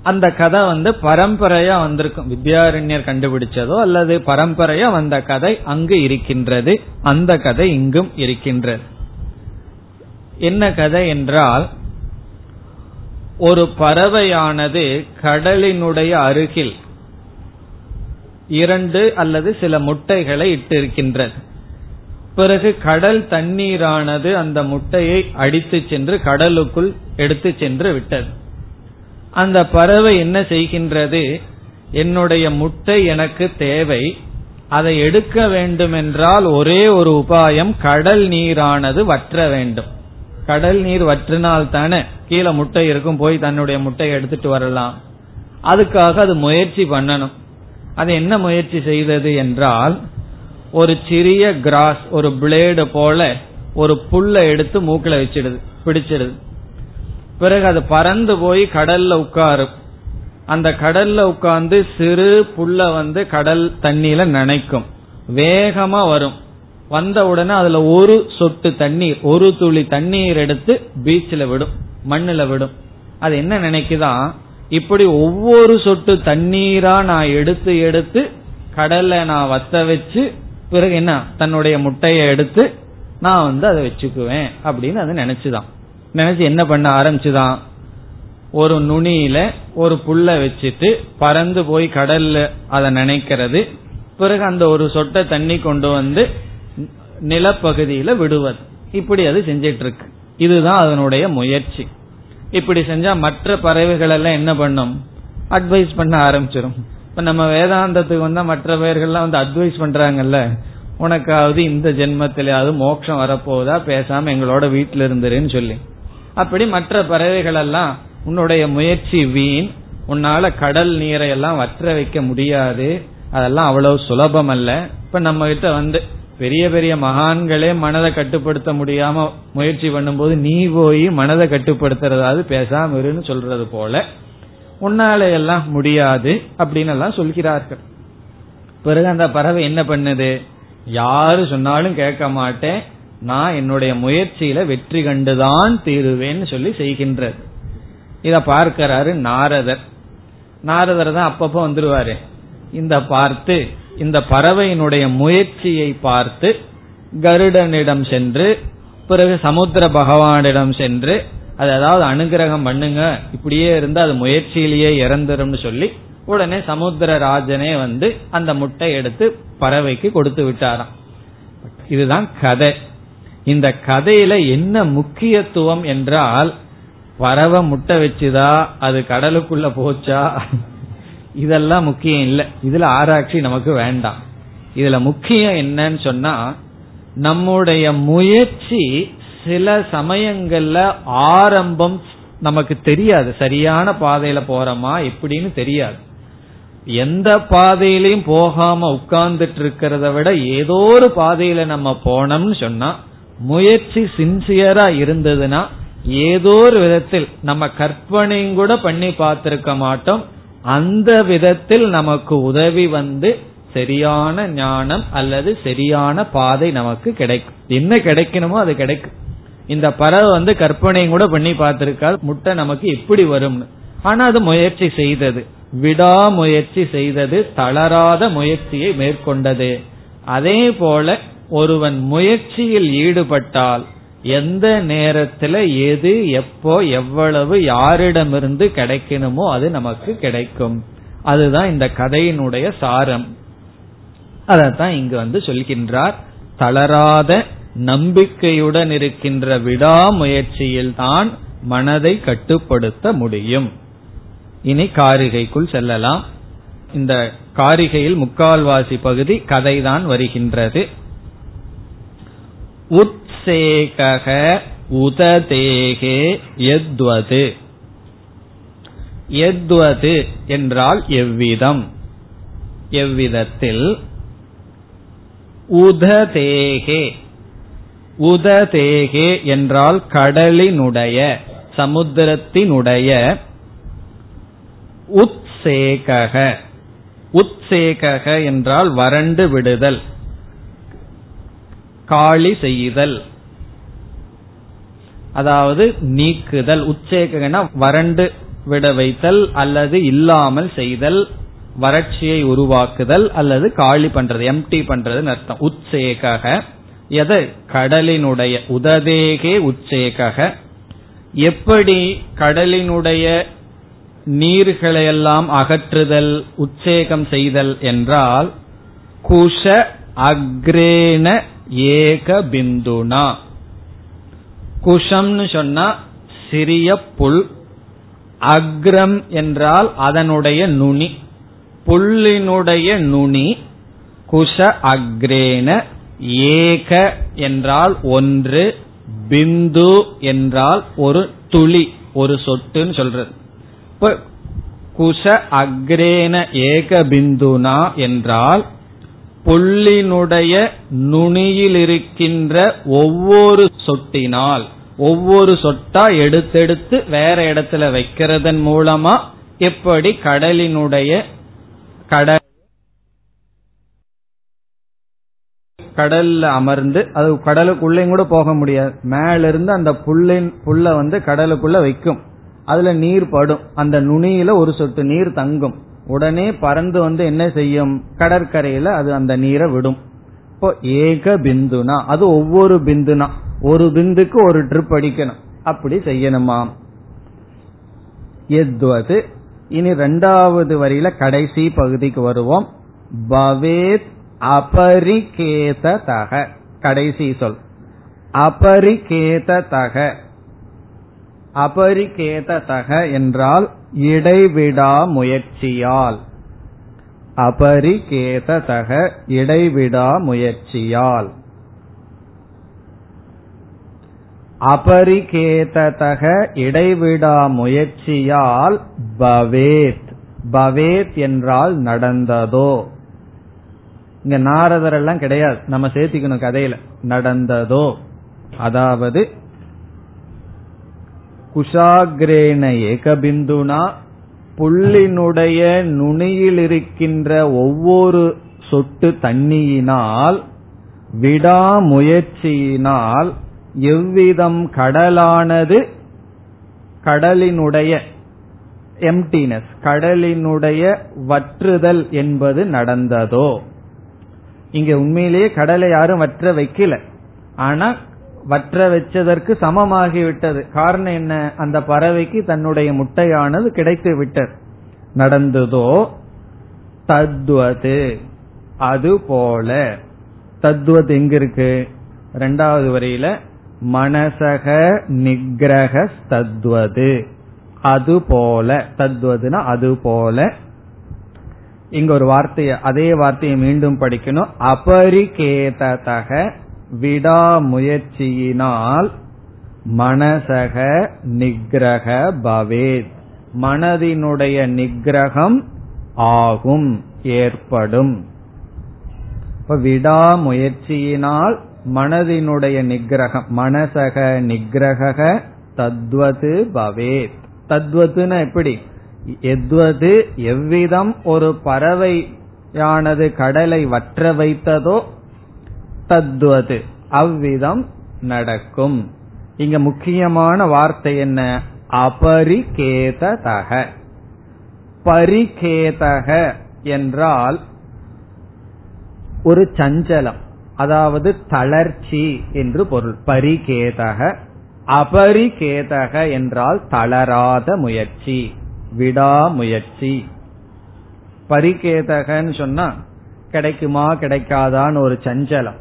Speaker 1: அந்த கதை வந்து பரம்பரையா வந்திருக்கும். வித்யாரண்யர் கண்டுபிடிச்சதோ அல்லது பரம்பரையா வந்த கதை அங்கு இருக்கின்றது. அந்த கதை இங்கும் இருக்கின்றது. என்ன கதை என்றால் ஒரு பறவையானது கடலினுடைய அருகில் இரண்டு அல்லது சில முட்டைகளை இட்டிருக்கின்றது. பிறகு கடல் தண்ணீரானது அந்த முட்டையை அடித்து சென்று கடலுக்குள் எடுத்து சென்று விட்டது. அந்த பறவை என்ன செய்கின்றது? என்னுடைய முட்டை எனக்கு தேவை அதை எடுக்க வேண்டுமென்றால் ஒரே ஒரு உபாயம் கடல் நீரானது வற்ற வேண்டும். கடல் நீர் வற்றினால் தானே கீழே முட்டை இருக்கும் போய் தன்னுடைய முட்டையை எடுத்துட்டு வரலாம். அதுக்காக அது முயற்சி பண்ணணும். அது என்ன முயற்சி செய்தது என்றால் ஒரு சிறிய கிராஸ் ஒரு பிளேடு போல ஒரு புல்ல எடுத்து மூக்கில வச்சிடுது பிடிச்சிடுது. பிறகு அது பறந்து போய் கடல்ல உட்காரும். அந்த கடல்ல உட்கார்ந்து சிறு புல்ல வந்து கடல் தண்ணியில நினைக்கும். வேகமா வரும். வந்த உடனே அதுல ஒரு சொட்டு தண்ணீர் ஒரு துளி தண்ணீர் எடுத்து பீச்சில் விடும் மண்ணுல விடும். அது என்ன நினைக்குதான் இப்படி ஒவ்வொரு சொட்டு தண்ணீரா நான் எடுத்து எடுத்து கடல்ல நான் வத்த வச்சு பிறகு என்ன? தன்னுடைய முட்டைய எடுத்து நான் வந்து அதை வச்சுக்குவேன் அப்படின்னு அது நினைச்சுதான். நினைச்சு என்ன பண்ண ஆரம்பிச்சுதான்? ஒரு நுனியில ஒரு புல்ல வச்சுட்டு பறந்து போய் கடல்ல அதை நினைக்கிறது. பிறகு அந்த ஒரு சொட்டை தண்ணி கொண்டு வந்து நிலப்பகுதியில விடுவது. இப்படி அது செஞ்சிட்டு இருக்கு இதுதான் அதனுடைய முயற்சி. இப்படி செஞ்சா மற்ற பறவைகள் எல்லாம் என்ன பண்ணும்? அட்வைஸ் பண்ண ஆரம்பிச்சிடும் இப்ப நம்ம வேதாந்தத்துக்கு வந்தா மற்ற பெயர்கள்லாம் வந்து அட்வைஸ் பண்றாங்கல்ல? உனக்காவது இந்த ஜென்மத்திலேயாவது மோட்சம் வரப்போதா பேசாம எங்களோட வீட்டில இருந்துருன்னு சொல்லி. அப்படி மற்ற பறவைகள் எல்லாம் உன்னுடைய முயற்சி வீண். உன்னால கடல் நீரை எல்லாம் வற்ற வைக்க முடியாது. அதெல்லாம் அவ்வளவு சுலபம் அல்ல இப்ப நம்ம கிட்ட வந்து பெரிய பெரிய மகான்களே மனதை கட்டுப்படுத்த முடியாம முயற்சி பண்ணும்போது நீ போய் மனதை கட்டுப்படுத்துறதாவது பேசாம இருன்னு சொல்றது போல உன்னால எல்லாம் முடியாது அப்படின்னு எல்லாம் சொல்கிறார்கள். பிறகு அந்த பறவை என்ன பண்ணுது? யாரு சொன்னாலும் கேட்க மாட்டேன். நான் என்னுடைய முயற்சியில வெற்றி கண்டுதான் தீருவேன்னு சொல்லி செய்கின்றது. இத பார்க்கிறாரு நாரதர். நாரதர் தான் அப்பப்போ வந்துருவாரு. இந்த பார்த்து இந்த பறவையினுடைய முயற்சியை பார்த்து கருடனிடம் சென்று பிறகு சமுத்திர பகவானிடம் சென்று அது ஏதாவது அனுகிரகம் பண்ணுங்க இப்படியே இருந்து அது முயற்சியிலேயே இறந்துரும்னு சொல்லி உடனே சமுத்திர ராஜனே வந்து அந்த முட்டை எடுத்து பறவைக்கு கொடுத்து விட்டாராம். இதுதான் கதை. இந்த கதையில என்ன முக்கியத்துவம் என்றால் பறவை முட்டை வச்சுதா அது கடலுக்குள்ள போச்சா இதெல்லாம் முக்கியம் இல்லை. இதுல ஆராய்ச்சி நமக்கு வேண்டாம். இதுல முக்கியம் என்னன்னு சொன்னா நம்முடைய முயற்சி சில சமயங்கள்ல ஆரம்பம் நமக்கு தெரியாது. சரியான பாதையில போறோமா எப்படின்னு தெரியாது. எந்த பாதையிலையும் போகாம உட்கார்ந்துட்டு இருக்கிறத விட ஏதோ ஒரு பாதையில நம்ம போனோம்னு சொன்னா முயற்சி சின்சியரா இருந்ததுன்னா ஏதோ ஒரு விதத்தில் நம்ம கற்பனையும் கூட பண்ணி பார்த்திருக்க மாட்டோம். அந்த விதத்தில் நமக்கு உதவி வந்து சரியான ஞானம் அல்லது சரியான பாதை நமக்கு கிடைக்கும். என்ன கிடைக்கணுமோ அது கிடைக்கும். இந்த பறவை வந்து கற்பனையும் கூட பண்ணி பார்த்திருக்காது முட்டை நமக்கு எப்படி வரும்னு. ஆனா அது முயற்சி செய்தது. விடாமுயற்சி செய்தது தளராத முயற்சியை மேற்கொண்டது. அதே போல ஒருவன் முயற்சியில் ஈடுபட்டால் எந்த நேரத்துல எது எப்போ எவ்வளவு யாரிடமிருந்து கிடைக்கணுமோ அது நமக்கு கிடைக்கும். அதுதான் இந்த கதையினுடைய சாரம். அதத்தான் இங்கு வந்து சொல்கின்றார். தளராத நம்பிக்கையுடன் இருக்கின்ற விடாமுயற்சியில் தான் மனதை கட்டுப்படுத்த முடியும். இனி காரிகைக்குள் செல்லலாம். இந்த காரிகையில் முக்கால்வாசி பகுதி கதைதான் வருகின்றது. உத்சேகக உததேகே எத்வது. எத்வது என்றால் எவ்விதம்? எவ்விதத்தில்? உததேகே. உததேகே என்றால் கடலினுடைய சமுத்திரத்தினுடைய உத்சேகக. உத்சேகக என்றால் வறண்டு விடுதல் காளி செய்தல். அதாவது நீக்குதல் உச்சேகன வறண்டு விட வைத்தல் அல்லது இல்லாமல் செய்தல் வறட்சியை உருவாக்குதல் அல்லது காலி பண்றது எம்டி பண்றதுன்னு அர்த்தம். உச்சேகக எதை? கடலினுடைய உததேகே உச்சேகக எப்படி கடலினுடைய நீர்களையெல்லாம் அகற்றுதல் உச்சேகம் செய்தல் என்றால் குஷ அக்ரேன ஏக பிந்துனா. குஷம்னு சொன்னா சிறிய புல். அக்ரம் என்றால் அதனுடைய நுனி. புல்லினுடைய நுனி குஷ அக்ரேன ஏக என்றால் ஒன்று பிந்து என்றால் ஒரு துளி ஒரு சொட்டுன்னு சொல்றது. இப்ப குஷ அக்ரேன ஏக பிந்துனா என்றால் புள்ளினுடைய நுனியில் இருக்கின்ற ஒவ்வொரு சொட்டினால் ஒவ்வொரு சொட்டா எடுத்தெடுத்து வேற இடத்துல வைக்கிறதன் மூலமா எப்படி கடலினுடைய கடல் கடல்ல அமர்ந்து அது கடலுக்குள்ளேயும் கூட போக முடியாது. மேல இருந்து அந்த புல்லின் புல்ல வந்து கடலுக்குள்ள வைக்கும். அதுல நீர் படும். அந்த நுனியில ஒரு சொட்டு நீர் தங்கும். உடனே பறந்து வந்து என்ன செய்யும்? கடற்கரையில அது அந்த நீரை விடும். இப்போ ஏக பிந்துனா அது ஒவ்வொரு பிந்துனா ஒரு பிந்துக்கு ஒரு ட்ரிப் அடிக்கணும். அப்படி செய்யணுமா? எத்வது இனி ரெண்டாவது வரியில கடைசி பகுதிக்கு வருவோம். பவேத் அபரிகேததக. கடைசி சொல். அபரிகேததக. அபரிகேததக என்றால் இடைவிடா முயற்சியால். அபரிகேததக இடைவிடா முயற்சியால். அபரிகேததக இடைவிடா முயற்சியால் பவேத். பவேத் என்றால் நடந்ததோ. இங்க நாரதர் எல்லாம் கிடையாது. நம்ம சேர்த்திக்கணும் கதையில. நடந்ததோ. அதாவது குஷாகிரேன ஏகபிந்துனா புள்ளினுடைய நுனியில் இருக்கின்ற ஒவ்வொரு சொட்டு தண்ணியினால் விடாமுயற்சியினால் எவ்விதம் கடலானது? கடலினுடைய எம்டினஸ் கடலினுடைய வற்றுதல் என்பது நடந்ததோ? இங்க உண்மையிலேயே கடலை யாரும் வற்ற வைக்கல. ஆனா வற்ற வச்சதற்கு சமமாகிவிட்டது. காரணம் என்ன? அந்த பறவைக்கு தன்னுடைய முட்டையானது கிடைத்து விட்டது. நடந்ததோ? தத்வது. அது போல. தத்வத் எங்க இருக்கு ரெண்டாவது வரையில மனசக நிகிரக தத்வது அது போல. தத்வதுனா அது போல. இங்க ஒரு வார்த்தைய அதே வார்த்தையை மீண்டும் படிக்கணும். அபரிகேதக விடாமுயற்சியினால் மனசக நிகிரக பவேத். மனதினுடைய நிகிரகம் ஆகும் ஏற்படும். விடாமுயற்சியினால் மனதினுடைய நிகிரகம் மனசக நிகிரக தத்வது பவேத். தத்வதுன்னு எப்படி? எத்வது எவ்விதம் ஒரு பறவையானது கடலை வற்ற வைத்ததோ தத்வது அவ்விதம் நடக்கும். இங்க முக்கியமான வார்த்தை என்ன? அபரிகேதக பரிகேதக என்றால் ஒரு சஞ்சலம் அதாவது தளர்ச்சி என்று பொருள். பரிகேதக. அபரிகேதக என்றால் தளராத முயற்சி விடாமுயற்சி. பரிகேதகன்னு சொன்னா கிடைக்குமா கிடைக்காதான்னு ஒரு சஞ்சலம்.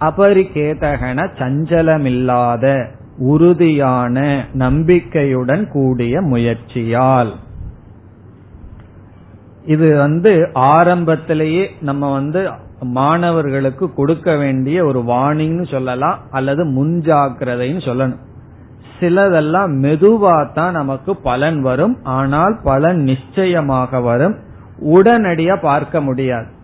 Speaker 1: அபரிகேதகன சஞ்சலமில்லாத உறுதியான நம்பிக்கையுடன் கூடிய முயற்சியால். இது வந்து ஆரம்பத்திலேயே நம்ம வந்து மாணவர்களுக்கு கொடுக்க வேண்டிய ஒரு வார்னிங்னு சொல்லலாம் அல்லது முன்ஜாக்கிரதைன்னு சொல்லணும். சிலதெல்லாம் மெதுவா தான் நமக்கு பலன் வரும் ஆனால் பலன் நிச்சயமாக வரும். உடனடியா பார்க்க முடியாது.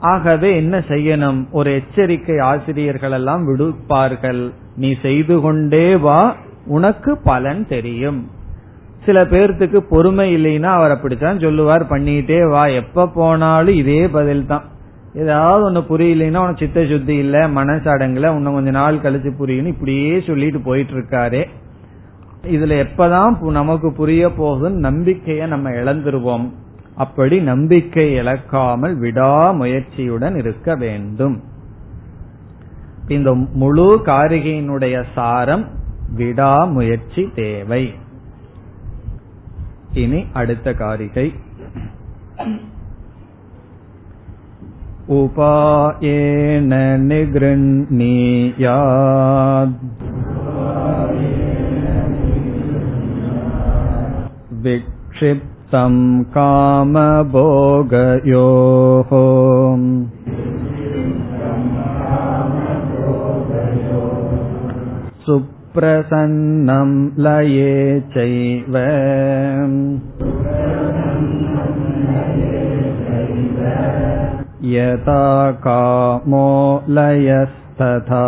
Speaker 1: ஆகவே என்ன செய்யணும்? ஒரு எச்சரிக்கை ஆசிரியர்கள் எல்லாம் விடுப்பார்கள். நீ செய்து கொண்டே வா உனக்கு பலன் தெரியும். சில பேர்த்துக்கு பொறுமை இல்லைன்னா அவர் அப்படித்தான் சொல்லுவார் பண்ணிட்டே வா எப்ப போனாலும் இதே பதில் தான் ஏதாவது ஒண்ணு புரியலைன்னா உனக்கு சித்த சுத்தி இல்ல மனசடங்குல இன்னும் கொஞ்ச நாள் கழிச்சு புரியும் இப்படியே சொல்லிட்டு போயிட்டு இருக்காரு இதுல எப்பதான் நமக்கு புரிய போகுதுன்னு நம்பிக்கைய நம்ம இழந்துருவோம். அப்படி நம்பிக்கை இழக்காமல் விடாமுயற்சியுடன் இருக்க வேண்டும் இந்த முழு காரிகையினுடைய சாரம் விடாமுயற்சி தேவை இனி அடுத்த காரிகை उपायेन निगृह्णीयात् विक्षिप्तं कामभोगयोः सुप्रसन्नं लये चैव यथा कामो लयस्तथा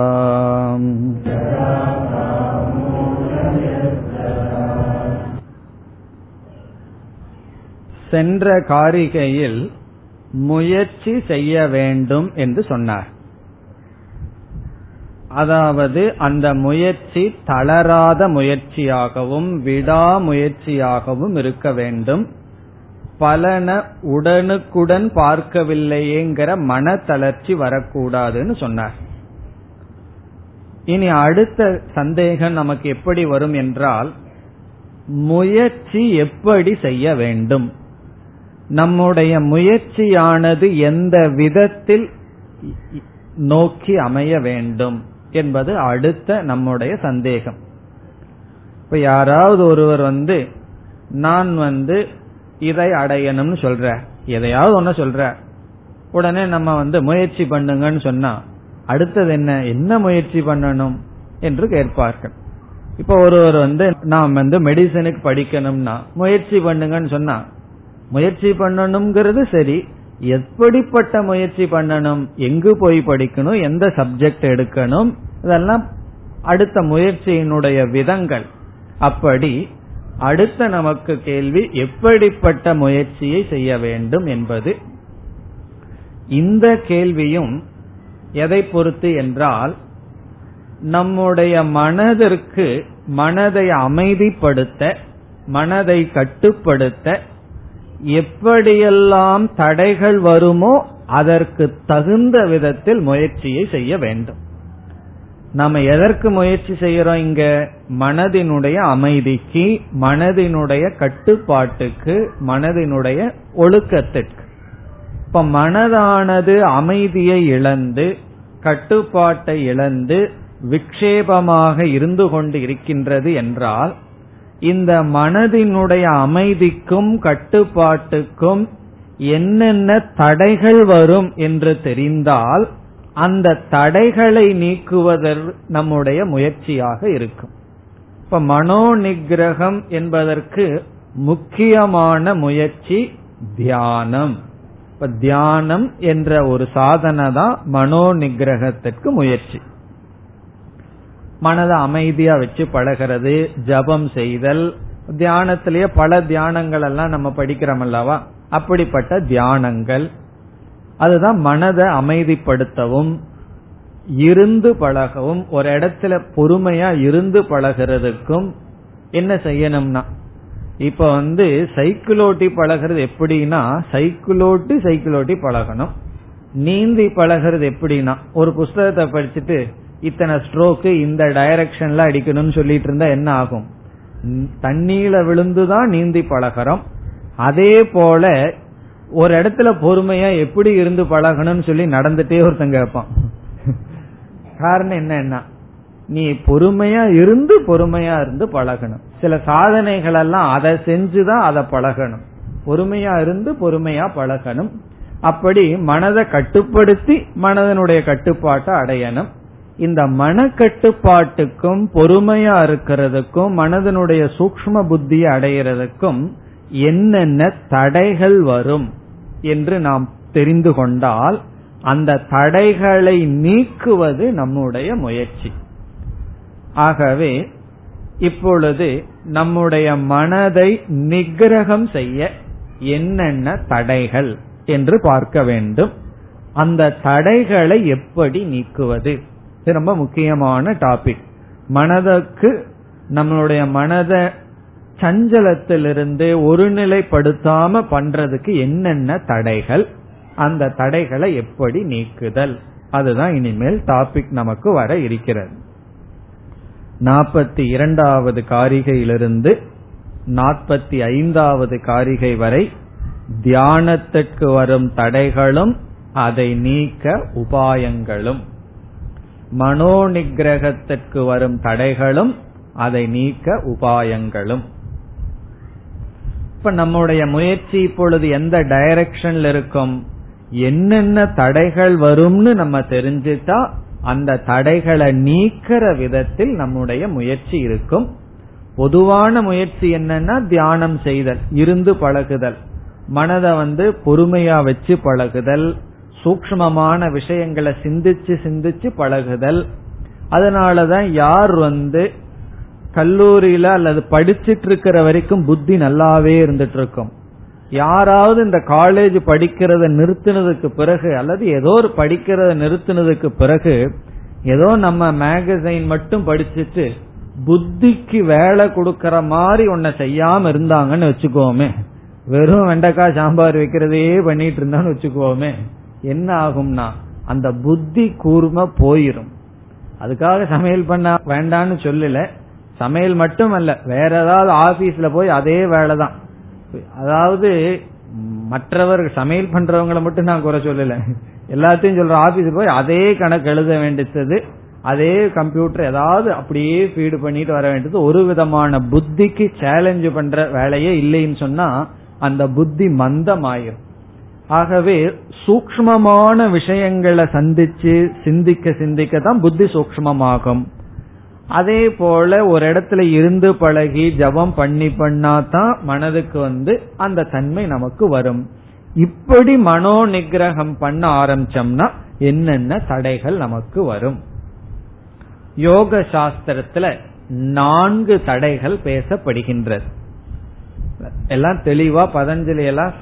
Speaker 1: சென்ற காரிகையில் முயற்சி செய்ய வேண்டும் என்று சொன்னார். அதாவது அந்த முயற்சி தளராத முயற்சியாகவும் விடாமுயற்சியாகவும் இருக்க வேண்டும். பலன உடனுக்குடன் பார்க்கவில்லையேங்கிற மன தளர்ச்சி வரக்கூடாதுன்னு சொன்னார். இனி அடுத்த சந்தேகம் நமக்கு எப்படி வரும் என்றால் முயற்சி எப்படி செய்ய வேண்டும்? நம்முடைய முயற்சியானது எந்த விதத்தில் நோக்கி அமைய வேண்டும் என்பது அடுத்த நம்முடைய சந்தேகம். இப்ப யாராவது ஒருவர் வந்து நான் வந்து இதை அடையணும்னு சொல்ற. எதையாவது ஒன்ன சொல்ற. உடனே நம்ம வந்து முயற்சி பண்ணுங்கன்னு சொன்னா அடுத்தது என்ன? என்ன முயற்சி பண்ணணும்? என்று கேட்பார்கள். இப்ப ஒருவர் வந்து நாம் வந்து மெடிசனுக்கு படிக்கணும்னா முயற்சி பண்ணுங்கன்னு சொன்னா முயற்சி பண்ணணுங்கிறது சரி. எப்படிப்பட்ட முயற்சி பண்ணணும்? எங்கு போய் படிக்கணும்? எந்த சப்ஜெக்ட் எடுக்கணும்? இதெல்லாம் அடுத்த முயற்சியினுடைய விதங்கள். அப்படி அடுத்த நமக்கு கேள்வி எப்படிப்பட்ட முயற்சியை செய்ய வேண்டும் என்பது. இந்த கேள்வியும் எதை பொறுத்து என்றால் நம்முடைய மனதிற்கு மனதை அமைதிப்படுத்த மனதை கட்டுப்படுத்த எப்படியெல்லாம் தடைகள் வருமோ அதற்கு தகுந்த விதத்தில் முயற்சியை செய்ய வேண்டும். நாம எதற்கு முயற்சி செய்யறோம் இங்க? மனதினுடைய அமைதிக்கு மனதினுடைய கட்டுப்பாட்டுக்கு மனதினுடைய ஒழுக்கத்திற்கு. இப்ப மனதானது அமைதியை இழந்து கட்டுப்பாட்டை இழந்து விக்ஷேபமாக இருந்து கொண்டு இருக்கின்றது என்றால் இந்த மனதினுடைய அமைதிக்கும் கட்டுப்பாட்டுக்கும் என்னென்ன தடைகள் வரும் என்று தெரிந்தால் அந்த தடைகளை நீக்குவதற் நம்முடைய முயற்சியாக இருக்கும். இப்ப மனோ நிகிரகம் என்பதற்கு முக்கியமான முயற்சி தியானம். இப்ப தியானம் என்ற ஒரு சாதனை தான் மனோ நிகிரகத்திற்கு முயற்சி. மனதை அமைதியா வச்சு பழகிறது ஜபம் செய்தல் தியானத்திலேயே பல தியானங்கள் எல்லாம் நம்ம படிக்கிறோம் அல்லவா? அப்படிப்பட்ட தியானங்கள். அதுதான் மனதை அமைதிப்படுத்தவும் இருந்து பழகவும் ஒரு இடத்துல பொறுமையா இருந்து பழகிறதுக்கும் என்ன செய்யணும்னா இப்ப வந்து சைக்கிளோட்டி பழகிறது எப்படின்னா சைக்கிளோட்டி சைக்கிளோட்டி பழகணும். நீந்தி பழகிறது எப்படின்னா ஒரு புஸ்தகத்தை படிச்சுட்டு இத்தனை ஸ்ட்ரோக்கு இந்த டைரக்ஷன்ல அடிக்கணும்னு சொல்லிட்டு இருந்தா என்ன ஆகும்? தண்ணீல விழுந்துதான் நீந்தி பழகிறோம். அதே போல ஒரு இடத்துல பொறுமையா எப்படி இருந்து பழகணும்னு சொல்லி நடந்துட்டே ஒருத்தன் கேட்பான் காரணம் என்னன்னா நீ பொறுமையா இருந்து பொறுமையா இருந்து பழகணும். சில சாதனைகள் எல்லாம் அதை செஞ்சுதான் அதை பழகணும். பொறுமையா இருந்து பொறுமையா பழகணும். அப்படி மனதை கட்டுப்படுத்தி மனதனுடைய கட்டுப்பாட்டை அடையணும். இந்த மனக்கட்டுப்பாட்டுக்கும் பொறுமையா இருக்கிறதுக்கும் மனதனுடைய சூக்ம புத்தியை அடைகிறதுக்கும் என்னென்ன தடைகள் வரும் என்று நாம் தெரிந்து கொண்டால் அந்த தடைகளை நீக்குவது நம்முடைய முயற்சி. ஆகவே இப்பொழுது நம்முடைய மனதை நிகிரகம் செய்ய என்னென்ன தடைகள் என்று பார்க்க வேண்டும். அந்த தடைகளை எப்படி நீக்குவது? இது ரொம்ப முக்கியமான டாபிக் மனதுக்கு நம்மளுடைய மனதை சஞ்சலத்திலிருந்து ஒருநிலைப்படுத்தாம பண்றதுக்கு என்னென்ன தடைகள் அந்த தடைகளை எப்படி நீக்குதல்? அதுதான் இனிமேல் டாபிக் நமக்கு வர இருக்கிறது. நாற்பத்தி இரண்டாவது காரிகையிலிருந்து நாற்பத்தி ஐந்தாவது காரிகை வரை தியானத்திற்கு வரும் தடைகளும் அதை நீக்க உபாயங்களும். மனோ நிகிரகத்திற்கு வரும் தடைகளும் அதை நீக்க உபாயங்களும். இப்ப நம்முடைய முயற்சி இப்பொழுது எந்த டைரக்ஷன்ல இருக்கும்? என்னென்ன தடைகள் வரும்னு நம்ம தெரிஞ்சுட்டா அந்த தடைகளை நீக்கிற விதத்தில் நம்முடைய முயற்சி இருக்கும். பொதுவான முயற்சி என்னன்னா தியானம் செய்தல் இருந்து பழகுதல். மனதை வந்து பொறுமையா வச்சு பழகுதல் சூக்மமான விஷயங்களை சிந்திச்சு சிந்திச்சு பழகுதல். அதனாலதான் யார் வந்து கல்லூரியில அல்லது படிச்சிட்டு இருக்கிற வரைக்கும் புத்தி நல்லாவே இருந்துட்டு இருக்கும் யாராவது இந்த காலேஜ் படிக்கிறத நிறுத்தினதுக்கு பிறகு அல்லது ஏதோ ஒரு படிக்கிறத நிறுத்தினதுக்கு பிறகு ஏதோ நம்ம மேகசைன் மட்டும் படிச்சுட்டு புத்திக்கு வேலை கொடுக்கற மாதிரி ஒன்ன செய்யாம இருந்தாங்கன்னு வச்சுக்கோமே. வெறும் வெண்டைக்காய் சாம்பார் வைக்கிறதே பண்ணிட்டு இருந்தான்னு வச்சுக்கோமே. என்ன ஆகும்னா அந்த புத்தி கூர்ம போயிரும். அதுக்காக சமையல் பண்ண வேண்டான்னு சொல்லல. சமையல் மட்டும் அல்ல வேற ஏதாவது ஆபீஸ்ல போய் அதே வேலை தான் அதாவது மற்றவர் சமையல் பண்றவங்களை மட்டும் நான் குறை சொல்லல. எல்லாத்தையும் சொல்ற ஆபீஸ் போய் அதே கணக்கு எழுத வேண்டியது அதே கம்ப்யூட்டர் ஏதாவது அப்படியே ஃபீடு பண்ணிட்டு வர வேண்டியது ஒரு விதமான புத்திக்கு சேலஞ்ச் பண்ற வேலையே இல்லைன்னு சொன்னா அந்த புத்தி மந்தம் ஆயிரும் ஆகவே சூக்மமான விஷயங்களை சந்திச்சு சிந்திக்க சிந்திக்க தான் புத்தி சூக்மமாகும் அதே போல ஒரு இடத்துல இருந்து பழகி ஜபம் பண்ணி பண்ணா தான் மனதுக்கு வந்து அந்த தன்மை நமக்கு வரும். இப்படி மனோ நிகிரகம் பண்ண ஆரம்பிச்சோம்னா என்னென்ன தடைகள் நமக்கு வரும்? யோக சாஸ்திரத்துல நான்கு தடைகள் பேசப்படுகின்றது. எல்லாம் தெளிவா பதஞ்சலி எல்லாம்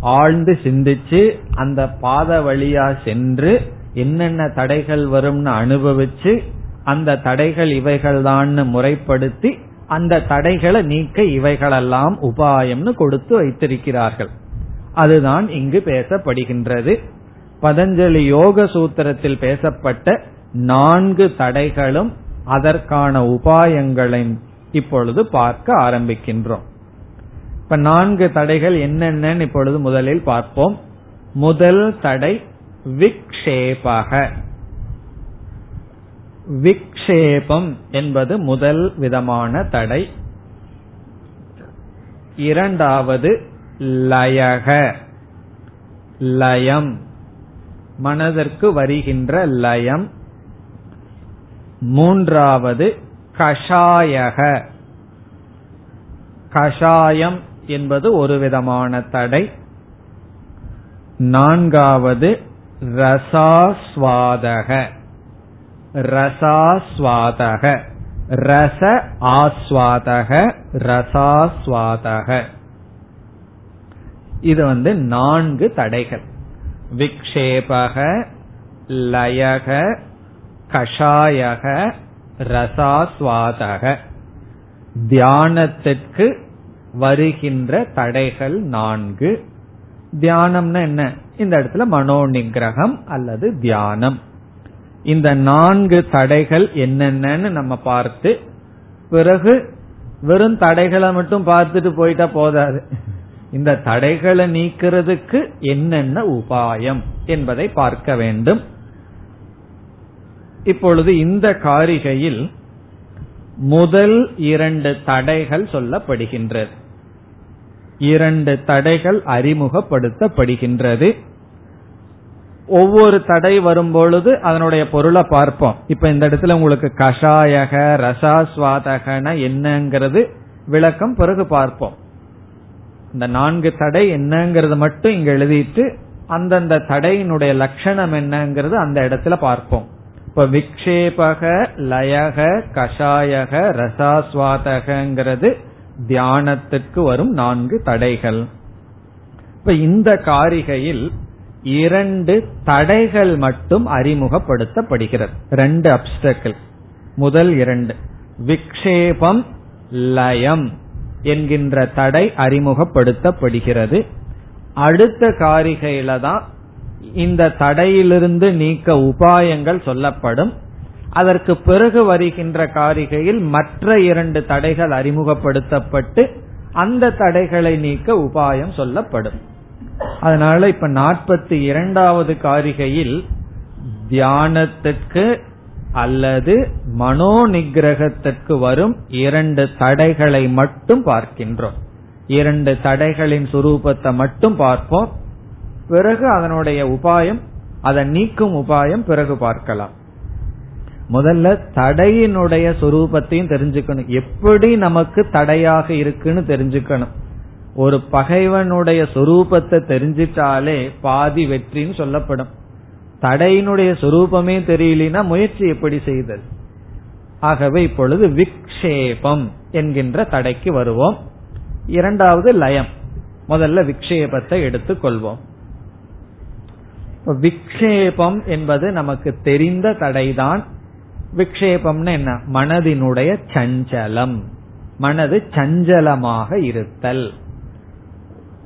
Speaker 1: ஆழ்ந்து சிந்திச்சு அந்த பாத வழியா சென்று என்னென்ன தடைகள் வரும்னு அனுபவிச்சு அந்த தடைகள் இவைகள் தான் முறைப்படுத்தி அந்த தடைகளை நீக்க இவைகளெல்லாம் உபாயம்னு கொடுத்து வைத்திருக்கிறார்கள். அதுதான் இங்கு பேசப்படுகின்றது. பதஞ்சலி யோக சூத்திரத்தில் பேசப்பட்ட நான்கு தடைகளும் அதற்கான உபாயங்களையும் இப்பொழுது பார்க்க ஆரம்பிக்கின்றோம். இப்ப நான்கு தடைகள் என்னென்னு இப்பொழுது முதலில் பார்ப்போம். முதல் தடை விக்ஷேபக. விக்ஷேபம் என்பது முதல் விதமான தடை. இரண்டாவது லயக. லயம். மனதிற்கு வருகின்ற லயம். மூன்றாவது கஷாயக. கஷாயம் என்பது ஒரு விதமான தடை. நான்காவது ரசாஸ்வாதக. ரசாஸ்வாதக. ரச ஆஸ்வாதக. ரசாஸ்வாதக. இது வந்து நான்கு தடைகள். விக்ஷேபக லயக கஷாயக ரசாஸ்வாதக. தியானத்திற்கு வருகின்ற தடைகள் நான்கு. தியானம்னா என்ன? இந்த இடத்துல மனோ நிகிரகம் அல்லது தியானம். இந்த நான்கு தடைகள் என்னென்னு நம்ம பார்த்து பிறகு வெறும் தடைகளை மட்டும் பார்த்துட்டு போயிட்டா போதாது. இந்த தடைகளை நீக்கிறதுக்கு என்னென்ன உபாயம் என்பதை பார்க்க வேண்டும். இப்பொழுது இந்த காரிகையில் முதல் இரண்டு தடைகள் சொல்லப்படுகின்றது. இரண்டு தடைகள் அறிமுகப்படுத்தப்படுகின்றது. ஒவ்வொரு தடை வரும்பொழுது அதனுடைய பொருளை பார்ப்போம். இப்ப இந்த இடத்துல உங்களுக்கு கஷாயக ரசாஸ்வாதகன என்னங்கிறது விளக்கம் பிறகு பார்ப்போம். இந்த நான்கு தடை என்னங்கிறது மட்டும் இங்க எழுதிட்டு அந்தந்த தடையினுடைய லட்சணம் என்னங்கிறது அந்த இடத்துல பார்ப்போம். இப்ப விக்ஷேபக லயக கஷாயக ரசாஸ்வாதகங்கிறது தியானத்திற்கு வரும் நான்கு தடைகள். இப்ப இந்த காரிகையில் இரண்டு தடைகள் மட்டும் அறிமுகப்படுத்தப்படுகிறது. ரெண்டு அப்டக்கிள் முதல் இரண்டு. விக்ஷேபம் லயம் என்கின்ற தடை அறிமுகப்படுத்தப்படுகிறது. அடுத்த காரிகையில தான் இந்த தடையிலிருந்து நீக்க உபாயங்கள் சொல்லப்படும். அதற்கு பிறகு வருகின்ற காரிகையில் மற்ற இரண்டு தடைகள் அறிமுகப்படுத்தப்பட்டு அந்த தடைகளை நீக்க உபாயம் சொல்லப்படும். அதனால இப்ப நாற்பத்தி இரண்டாவது காரிகையில் தியானத்திற்கு அல்லது மனோ நிகிரகத்திற்கு வரும் இரண்டு தடைகளை மட்டும் பார்க்கின்றோம். இரண்டு தடைகளின் சுரூபத்தை மட்டும் பார்ப்போம். பிறகு அதனுடைய உபாயம் அதை நீக்கும் உபாயம் பிறகு பார்க்கலாம். முதல்ல தடையினுடைய சொரூபத்தையும் தெரிஞ்சுக்கணும். எப்படி நமக்கு தடையாக இருக்குன்னு தெரிஞ்சுக்கணும். ஒரு பகைவனுடைய சொரூபத்தை தெரிஞ்சிட்டாலே பாதி வெற்றின்னு சொல்லப்படும். தடையினுடைய சொரூபமே தெரியலனா முயற்சி எப்படி செய்தது ஆகவே இப்பொழுது விக்ஷேபம் என்கின்ற தடைக்கு வருவோம். இரண்டாவது லயம். முதல்ல விக்ஷேபத்தை எடுத்துக்கொள்வோம். விக்ஷேபம் என்பது நமக்கு தெரிந்த தடைதான். விக்ஷேபம்னு என்ன? மனதினுடைய சஞ்சலம். மனது சஞ்சலமாக இருத்தல்.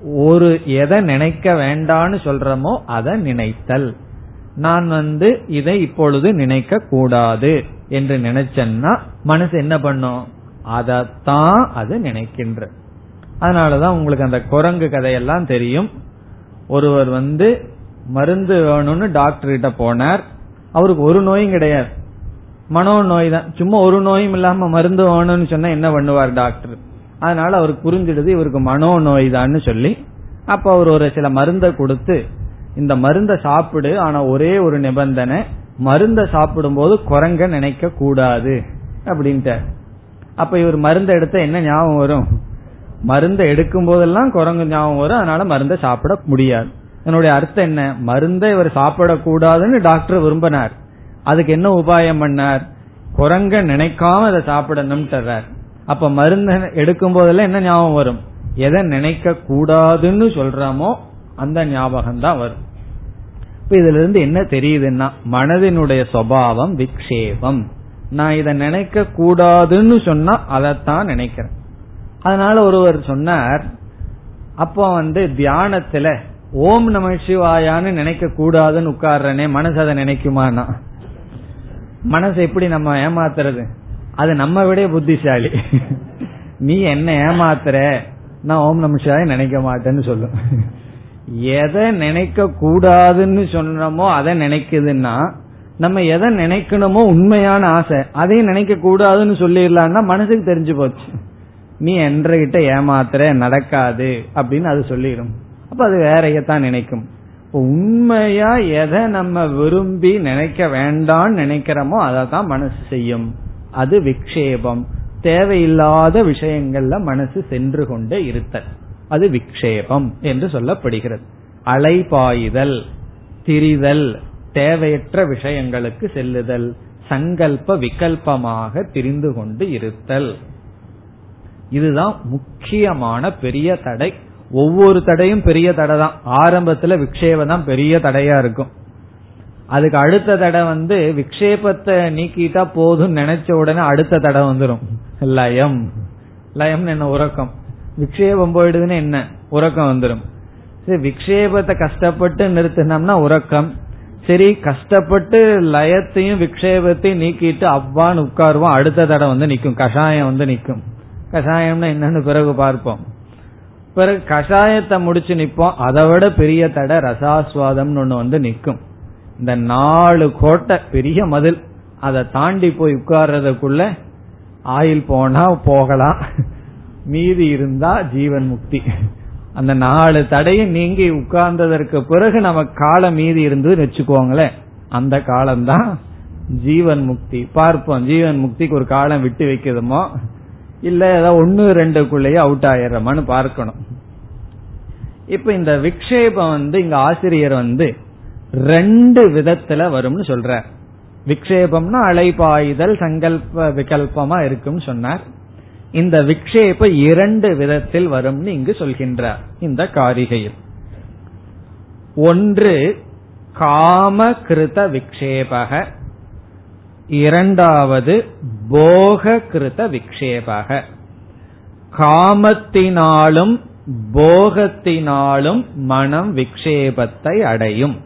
Speaker 1: ஒரு எதை நினைக்க வேண்டான்னு சொல்றமோ அதை நினைத்தல். நான் வந்து இதை இப்பொழுது நினைக்க கூடாது என்று நினைச்சேன்னா மனசு என்ன பண்ணும்? அதத்தான் அது நினைக்கின்ற. அதனாலதான் உங்களுக்கு அந்த குரங்கு கதையெல்லாம் தெரியும். ஒருவர் வந்து மருந்து வேணும்னு டாக்டர் கிட்ட போனார். அவருக்கு ஒரு நோயும் கிடையாது. மனோ நோய் தான். சும்மா ஒரு நோயும் இல்லாம மருந்து வேணும்னு சொன்னா என்ன பண்ணுவார் டாக்டர்? அதனால அவருக்கு புரிஞ்சிடுது இவருக்கு மனோ நோய் தான் சொல்லி அப்ப அவர் ஒரு சில மருந்தை கொடுத்து இந்த மருந்தை சாப்பிடு ஆனா ஒரே ஒரு நிபந்தனை மருந்த சாப்பிடும் போது குரங்க நினைக்க கூடாது அப்படின்ட்டு அப்ப இவர் மருந்த எடுத்த என்ன ஞாபகம் வரும்? மருந்தை எடுக்கும் போதெல்லாம் குரங்கு ஞாபகம் வரும் அதனால மருந்தை சாப்பிட முடியாது. என்னுடைய அர்த்தம் என்ன? மருந்தை இவர் சாப்பிடக்கூடாதுன்னு டாக்டர் விரும்பினார். அதுக்கு என்ன உபாயம் பண்ணார்? குரங்க நினைக்காம அதை சாப்பிடணும்ட்டு அப்ப மருந்து எடுக்கும் போதெல்லாம் என்ன ஞாபகம் வரும்? எதை நினைக்க கூடாதுன்னு சொல்றோமோ அந்த ஞாபகம் தான் வரும். இப்ப இதுல இருந்து என்ன தெரியுதுன்னா மனதினுடைய சுவாவம் விக்ஷேபம். நான் இதை நினைக்க கூடாதுன்னு சொன்னா அதைத்தான் நினைக்கிறேன். அதனால ஒருவர் சொன்னார் அப்போ வந்து தியானத்துல ஓம் நம சிவாயான்னு நினைக்க கூடாதுன்னு உட்கார்றனே மனசு அதை நினைக்குமானா மனசு எப்படி நம்ம ஏமாத்துறது? அது நம்ம விட புத்திசாலி. நீ என்ன ஏமாத்துற? நான் ஓம் நம நினைக்க மாட்டேன்னு சொல்லும். எதை நினைக்க கூடாதுன்னு சொன்னோமோ அதை நினைக்குதுன்னா நம்ம எதை நினைக்கணுமோ உண்மையான ஆசை அதையும் நினைக்க கூடாதுன்னு சொல்லிடலாம்னா மனசுக்கு தெரிஞ்சு போச்சு. நீ என்ற கிட்ட ஏமாத்துற நடக்காது அப்படின்னு அது சொல்லிடும். அப்ப அது வேறையத்தான் நினைக்கும். உண்மையா எதை நம்ம விரும்பி நினைக்க வேண்டாம்னு நினைக்கிறோமோ அதை தான் மனசு செய்யும். அது விக்ஷேபம். தேவையில்லாத விஷயங்கள்ல மனசு சென்று கொண்டே இருத்தல். அது விக்ஷேபம் என்று சொல்லப்படுகிறது. அலைபாயுதல் திரிதல் தேவையற்ற விஷயங்களுக்கு செல்லுதல் சங்கல்ப விகல்பமாக திரிந்து கொண்டு இருத்தல். இதுதான் முக்கியமான பெரிய தடை. ஒவ்வொரு தடையும் பெரிய தடை தான் ஆரம்பத்துல விக்ஷேபம் தான் பெரிய தடையா இருக்கும். அதுக்கு அடுத்த தடை வந்து விக்ஷேபத்தை நீக்கிட்டா போதும் நினைச்ச உடனே அடுத்த தடை வந்துடும் லயம். லயம் என்ன உறக்கம். விக்ஷேபம் போயிடுதுன்னு என்ன? உறக்கம் வந்துடும் சரி விக்ஷேபத்தை கஷ்டப்பட்டு நிறுத்தினோம்னா உறக்கம். சரி கஷ்டப்பட்டு லயத்தையும் விக்ஷேபத்தையும் நீக்கிட்டு அவ்வான்னு உட்காருவோம் அடுத்த தடவை வந்து நிற்கும் கஷாயம் வந்து நிற்கும் கஷாயம்னா என்னன்னு பிறகு பார்ப்போம். பிறகு கஷாயத்தை முடிச்சு நிப்போம். அதை விட பெரிய தடை ரசாஸ்வாதம்னு ஒண்ணு வந்து நிக்கும். இந்த நாலு கோட்டை பெரிய மதில். அதை தாண்டி போய் உட்கார்றதுக்குள்ள ஆயில் போனா போகலாம். மீதி இருந்தா ஜீவன் முக்தி. அந்த நாலு தடையும் நீங்கி உட்கார்ந்ததற்கு பிறகு நம்ம காலம் மீதி இருந்து வச்சுக்கோங்களேன். அந்த காலம்தான் ஜீவன் முக்தி. பார்ப்போம் ஜீவன் முக்திக்கு ஒரு காலம் விட்டு வைக்கிறதுமோ இல்ல ஏதாவது ஒன்னு ரெண்டுக்குள்ளேயே அவுட் ஆயிடுறோமான்னு பார்க்கணும். இப்ப இந்த விக்ஷேபம் வந்து இங்க ஆசிரியர் வந்து ரெண்டு விதத்துல வரும்னு சொல்ற விக்ஷேபம்னா அலைபாயுதல் சங்கல்ப விகல்பமா இருக்கும்னு சொன்னார். இந்த விக்ஷேப இரண்டு விதத்தில் வரும்னு இங்கு சொல்கின்றார் இந்த காரிகையில். ஒன்று காம கிருத விக்ஷேபக இரண்டாவது போக கிருத விக்ஷேபக. காமத்தினாலும் போகத்தினாலும் மனம் விக்ஷேபத்தை அடையும்.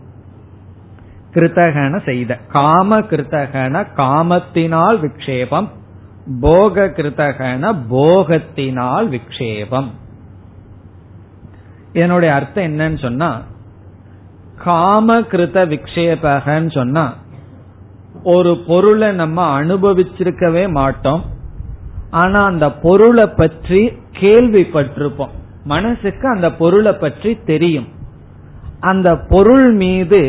Speaker 1: கிருத்தகன செய்த. காம கிருத்தகன காமத்தினால் விக்ஷேபம் போக கிருத்தகன போகத்தினால் விக்ஷேபம். இதனுடைய அர்த்தம் என்னன்னு சொன்னா காம கிருத விக்ஷேபகன்னு சொன்னா ஒரு பொருளை நம்ம அனுபவிச்சிருக்கவே மாட்டோம். ஆனா அந்த பொருளை பற்றி கேள்விப்பட்டிருப்போம். மனசுக்கு அந்த பொருளை பற்றி தெரியும். அந்த பொருள் மீது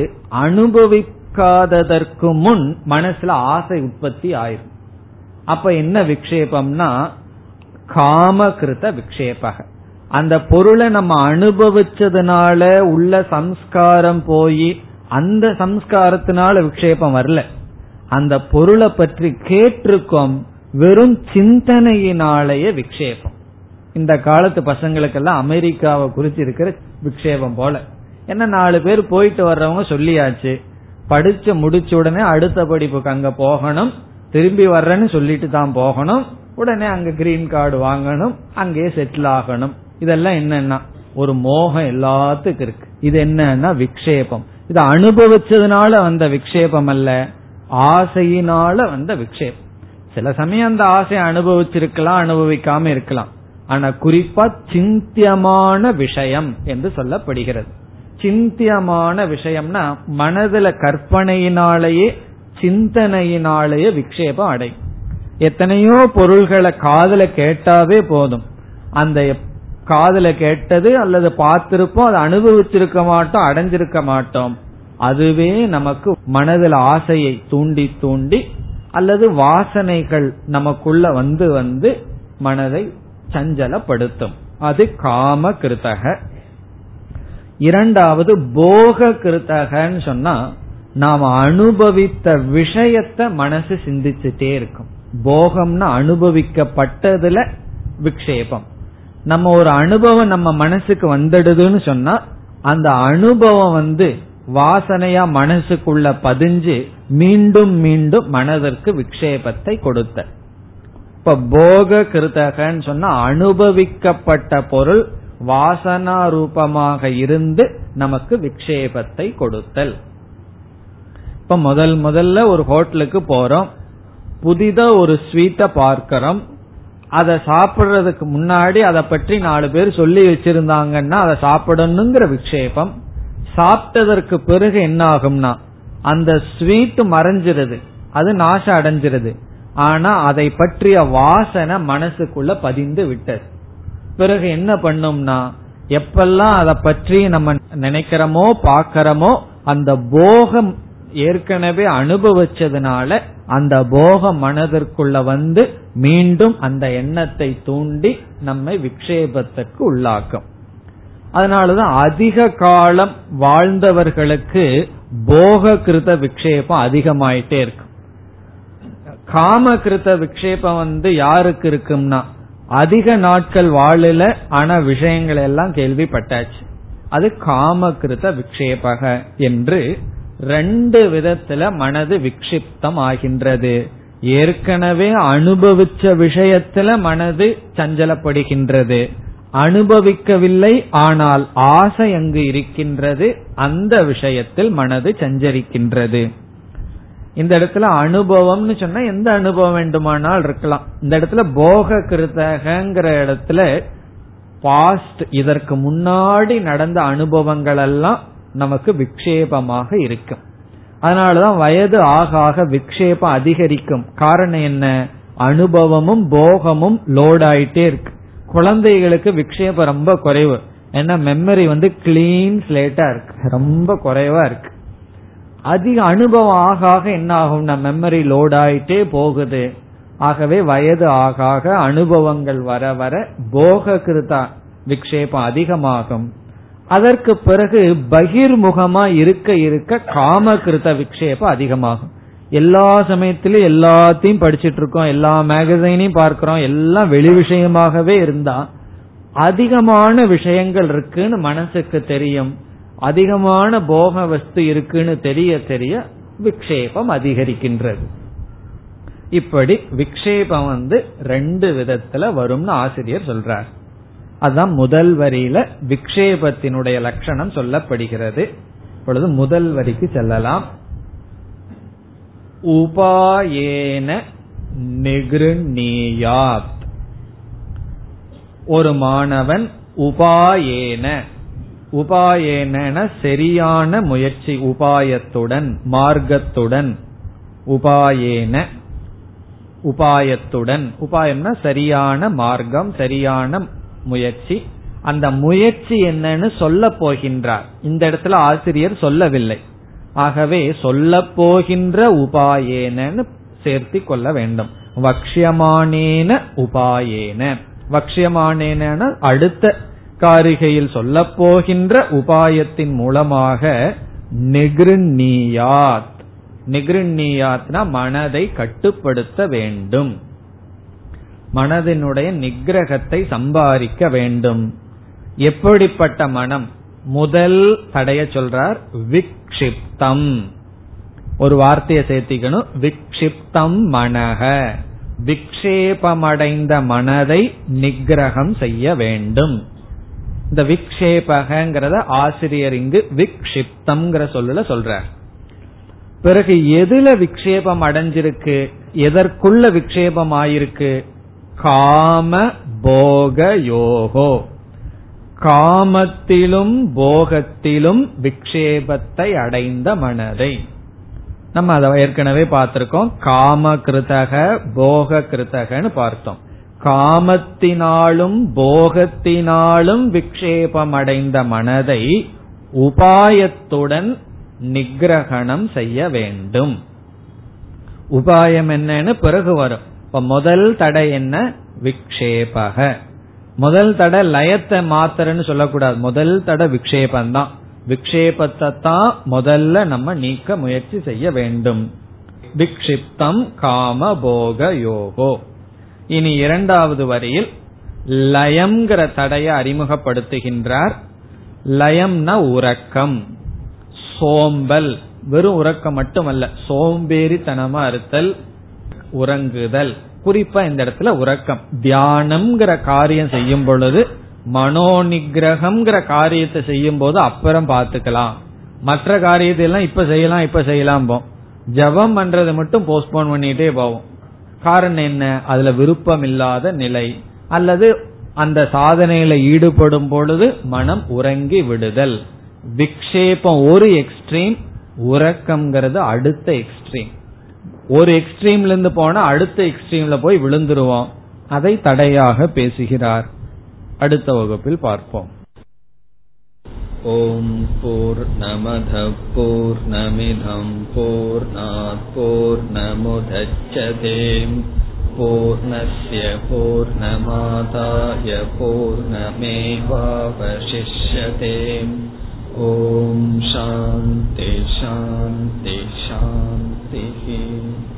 Speaker 1: அனுபவிக்காததற்கு முன் மனசுல ஆசை உற்பத்தி ஆயிரும். அப்ப என்ன விக்ஷேபம்னா காமகிருத விக்ஷேபக. அந்த பொருளை நம்ம அனுபவிச்சதுனால உள்ள சம்ஸ்காரம் போய் அந்த சம்ஸ்காரத்தினால விக்ஷேபம் வரல. அந்த பொருளை பற்றி கேட்டிருக்கோம் வெறும் சிந்தனையினாலேயே விக்ஷேபம். இந்த காலத்து பசங்களுக்கெல்லாம் அமெரிக்காவை குறிச்சு இருக்கிற விக்ஷேபம் போல. என்ன நாலு பேர் போயிட்டு வர்றவங்க சொல்லியாச்சு. படிச்சு முடிச்ச உடனே அடுத்த படிப்புக்கு அங்க போகணும். திரும்பி வர்றேன்னு சொல்லிட்டு தான் போகணும். உடனே அங்க கிரீன் கார்டு வாங்கணும். அங்கேயே செட்டில் ஆகணும். இதெல்லாம் என்னன்னா ஒரு மோகம் எல்லாத்துக்கும் இருக்கு. இது என்னன்னா விக்ஷேபம். இது அனுபவிச்சதுனால வந்த விக்ஷேபம் அல்ல. ஆசையினால வந்த விக்ஷேபம். சில சமயம் அந்த ஆசையை அனுபவிச்சிருக்கலாம் அனுபவிக்காம இருக்கலாம். ஆனா குறிப்பா சிந்தியமான விஷயம் என்று சொல்லப்படுகிறது. சிந்தியமான விஷயம்னா மனதுல கற்பனையினாலேயே சிந்தனையினாலேயே விக்ஷேபம் அடையும். எத்தனையோ பொருள்களை காதல கேட்டாவே போதும். அந்த காதல கேட்டது அல்லது பார்த்திருப்போம் அதை அனுபவிச்சிருக்க மாட்டோம் அடைஞ்சிருக்க மாட்டோம். அதுவே நமக்கு மனதில் ஆசையை தூண்டி தூண்டி அல்லது வாசனைகள் நமக்குள்ள வந்து வந்து மனதை சஞ்சலப்படுத்தும். அது காம கிருத்தக இரண்டாவது போக கிருத்தகன்னு சொன்னா நாம் அனுபவித்த விஷயத்த மனசு சிந்திச்சுட்டே இருக்கும். போகம்னா அனுபவிக்கப்பட்டதுல விக்ஷேபம். நம்ம ஒரு அனுபவம் நம்ம மனசுக்கு வந்துடுதுன்னு சொன்னா அந்த அனுபவம் வந்து வாசனையா மனசுக்குள்ள பதிஞ்சு மீண்டும் மீண்டும் மனதிற்கு விக்ஷேபத்தை கொடுத்த. இப்ப போக கிருதகன்னு சொன்னா அனுபவிக்கப்பட்ட பொருள் வாசனா ரூபமாக இருந்து நமக்கு விக்ஷேபத்தை கொடுத்தல். இப்ப முதல் முதல்ல ஒரு ஹோட்டலுக்கு போறோம். புதிதா ஒரு ஸ்வீட்டை பார்க்கிறோம். அதை சாப்பிடுறதுக்கு முன்னாடி அதை பற்றி நாலு பேர் சொல்லி வச்சிருந்தாங்கன்னா அதை சாப்பிடணுங்கிற விக்ஷேபம். சாப்பிட்டதற்கு பிறகு என்ன ஆகும்னா அந்த ஸ்வீட் மறைஞ்சிருது. அது நாசம் அடைஞ்சிருது. ஆனா அதை பற்றிய வாசனை மனசுக்குள்ள பதிந்து விட்டது. பிறகு என்ன பண்ணும்னா எப்பெல்லாம் அதை பற்றி நம்ம நினைக்கிறோமோ பாக்கிறோமோ அந்த போகம் ஏற்கனவே அனுபவிச்சதுனால அந்த போகம் மனதிற்குள்ள வந்து மீண்டும் அந்த எண்ணத்தை தூண்டி நம்மை விக்ஷேபத்திற்கு உள்ளாக்கும். அதனாலதான் அதிக காலம் வாழ்ந்தவர்களுக்கு போக கிருத விக்ஷேபம் அதிகமாயிட்டே இருக்கும் காம கிருத விக்ஷேபம் வந்து யாருக்கு இருக்கும்னா அதிக நாட்கள் வாழல ஆனா விஷயங்கள் எல்லாம் கேள்விப்பட்டாச்சு. அது காமகிருத விக்ஷேபக என்று ரெண்டு விதத்துல மனது விக்ஷிப்தம் ஆகின்றது. ஏற்கனவே அனுபவிச்ச விஷயத்துல மனது சஞ்சலப்படுகின்றது. அனுபவிக்கவில்லை ஆனால் ஆசை அங்கு இருக்கின்றது அந்த விஷயத்தில் மனது சஞ்சரிக்கின்றது. இந்த இடத்துல அனுபவம்னு சொன்னா எந்த அனுபவம் வேண்டுமானால் இருக்கலாம். இந்த இடத்துல போக கிருத்தகங்கிற இடத்துல பாஸ்ட் இதற்கு முன்னாடி நடந்த அனுபவங்கள் எல்லாம் நமக்கு விக்ஷேபமாக இருக்கும். அதனாலதான் வயது ஆக ஆக விக்ஷேபம் அதிகரிக்கும். காரணம் என்ன? அனுபவமும் போகமும் லோட் ஆயிட்டே இருக்கு. குழந்தைகளுக்கு விக்ஷேபம் ரொம்ப குறைவு. ஏன்னா மெமரி வந்து கிளீன் ஸ்லேட்டா இருக்கு. ரொம்ப குறைவா இருக்கு. அதிக அனுபவம் ஆக ஆக என்ன ஆகும்னா மெமரி லோட் ஆயிட்டே போகுது. ஆகவே வயது ஆக ஆக அனுபவங்கள் வர வர போக கிருதா விக்ஷேபம் அதிகமாகும். அதற்கு பிறகு பகிர்முகமா இருக்க இருக்க காமகிருத விக்ஷேபம் அதிகமாகும். எல்லா சமயத்திலும் எல்லாத்தையும் படிச்சிட்டு இருக்கோம் எல்லா மேகசைனையும் பார்க்கிறோம் எல்லாம் வெளி விஷயமாகவே இருந்தா அதிகமான விஷயங்கள் இருக்குன்னு மனசுக்கு தெரியும். அதிகமான போக வஸ்து இருக்குன்னு தெரிய தெரிய விக்ஷேபம் அதிகரிக்கின்றது. இப்படி விக்ஷேபம் வந்து ரெண்டு விதத்துல வரும்னு ஆசிரியர் சொல்றார். அதுதான் முதல் வரியில விக்ஷேபத்தினுடைய லட்சணம் சொல்லப்படுகிறது. இப்பொழுது முதல் வரிக்கு செல்லலாம். உபாயேன நிகிருநீயாத் ஒரு மாணவன் உபாயேன உபாயேன சரியான முயற்சி உபாயத்துடன் மார்க்கத்துடன் உபாயேன உபாயத்துடன் உபாயம்னா சரியான மார்க்கம் சரியான முயற்சி. அந்த முயற்சி என்னன்னு சொல்ல போகின்றார். இந்த இடத்துல ஆசிரியர் சொல்லவில்லை. ஆகவே சொல்ல போகின்ற உபாயேனன்னு சேர்த்தி கொள்ள வேண்டும். வக்ஷியமானேன உபாயேன. வக்ஷியமானேன அடுத்த காரிகையில் சொல்ல போகின்ற உபாயத்தின் மூலமாக நெகிருநீயாத் நெகிருநீயாத்னா மனதை கட்டுப்படுத்த வேண்டும். மனதினுடைய நிகிரகத்தை சம்பாதிக்க வேண்டும். எப்படிப்பட்ட மனம்? முதல் தடைய சொல்றார் விக்ஷிப்தம். ஒரு வார்த்தையை சேர்த்திக்கணும். விக்ஷிப்தம் மனக விக்ஷேபமடைந்த மனதை நிகிரகம் செய்ய வேண்டும். இந்த விக்ஷேபகங்கிறத ஆசிரியர் இங்கு விக்ஷிப்தம் சொல்லுல சொல்றார். பிறகு எதுல விக்ஷேபம் அடைஞ்சிருக்கு? எதற்குள்ள விக்ஷேபம் ஆயிருக்கு? காம போக யோகோ. காமத்திலும் போகத்திலும் விக்ஷேபத்தை அடைந்த மனதை. நம்ம அதை ஏற்கனவே பார்த்திருக்கோம். காம கிருதக போக கிருதகன்னு பார்த்தோம். காமத்தினாலும் போகத்தினாலும் விக்ஷேபம் அடைந்த மனதை உபாயத்துடன் நிகிரகணம் செய்ய வேண்டும். உபாயம் என்னன்னு பிறகு வரும். இப்ப முதல் தடை என்ன? விக்ஷேபக. முதல் தடை லயத்தை மாத்திரன்னு சொல்லக்கூடாது. முதல் தடை விக்ஷேபம் தான் விக்ஷேபத்தை தான் முதல்ல நம்ம நீக்க முயற்சி செய்ய வேண்டும். விக்ஷிப்தம் காம போக யோகோ. இனி இரண்டாவது வரியில் லயம்ங்கிற தடையை அறிமுகப்படுத்துகின்றார். லயம்னா உறக்கம். சோம்பல். வெறும் உறக்கம் மட்டுமல்ல. சோம்பேறித்தனமா இருத்தல் உறங்குதல். குறிப்பா இந்த இடத்துல உறக்கம். தியானம்ங்கிற காரியம் செய்யும் பொழுது மனோ நிகிரகம்ங்கிற காரியத்தை செய்யும் போது அப்புறம் பாத்துக்கலாம் மற்ற காரியத்தை எல்லாம் இப்ப செய்யலாம் இப்ப செய்யலாம் போம் ஜபம் பண்றது மட்டும் போஸ்ட்போன் பண்ணிட்டே போவோம். காரணம் என்ன? அதுல விருப்பம் இல்லாத நிலை. அல்லது அந்த சாதனையில ஈடுபடும் பொழுது மனம் உறங்கி விடுதல். விக்ஷேபம் ஒரு எக்ஸ்ட்ரீம் உறக்கம்ங்கிறது அடுத்த எக்ஸ்ட்ரீம் ஒரு எக்ஸ்ட்ரீம்ல இருந்து போனா அடுத்த எக்ஸ்ட்ரீம்ல போய் விழுந்துருவோம். அதை தடையாக பேசுகிறார். அடுத்த வகுப்பில் பார்ப்போம்.
Speaker 2: ஓம் போர் நமத போர் நமிதம் போர் போர் நமுதச்சதேம் பூர்ணய 必须。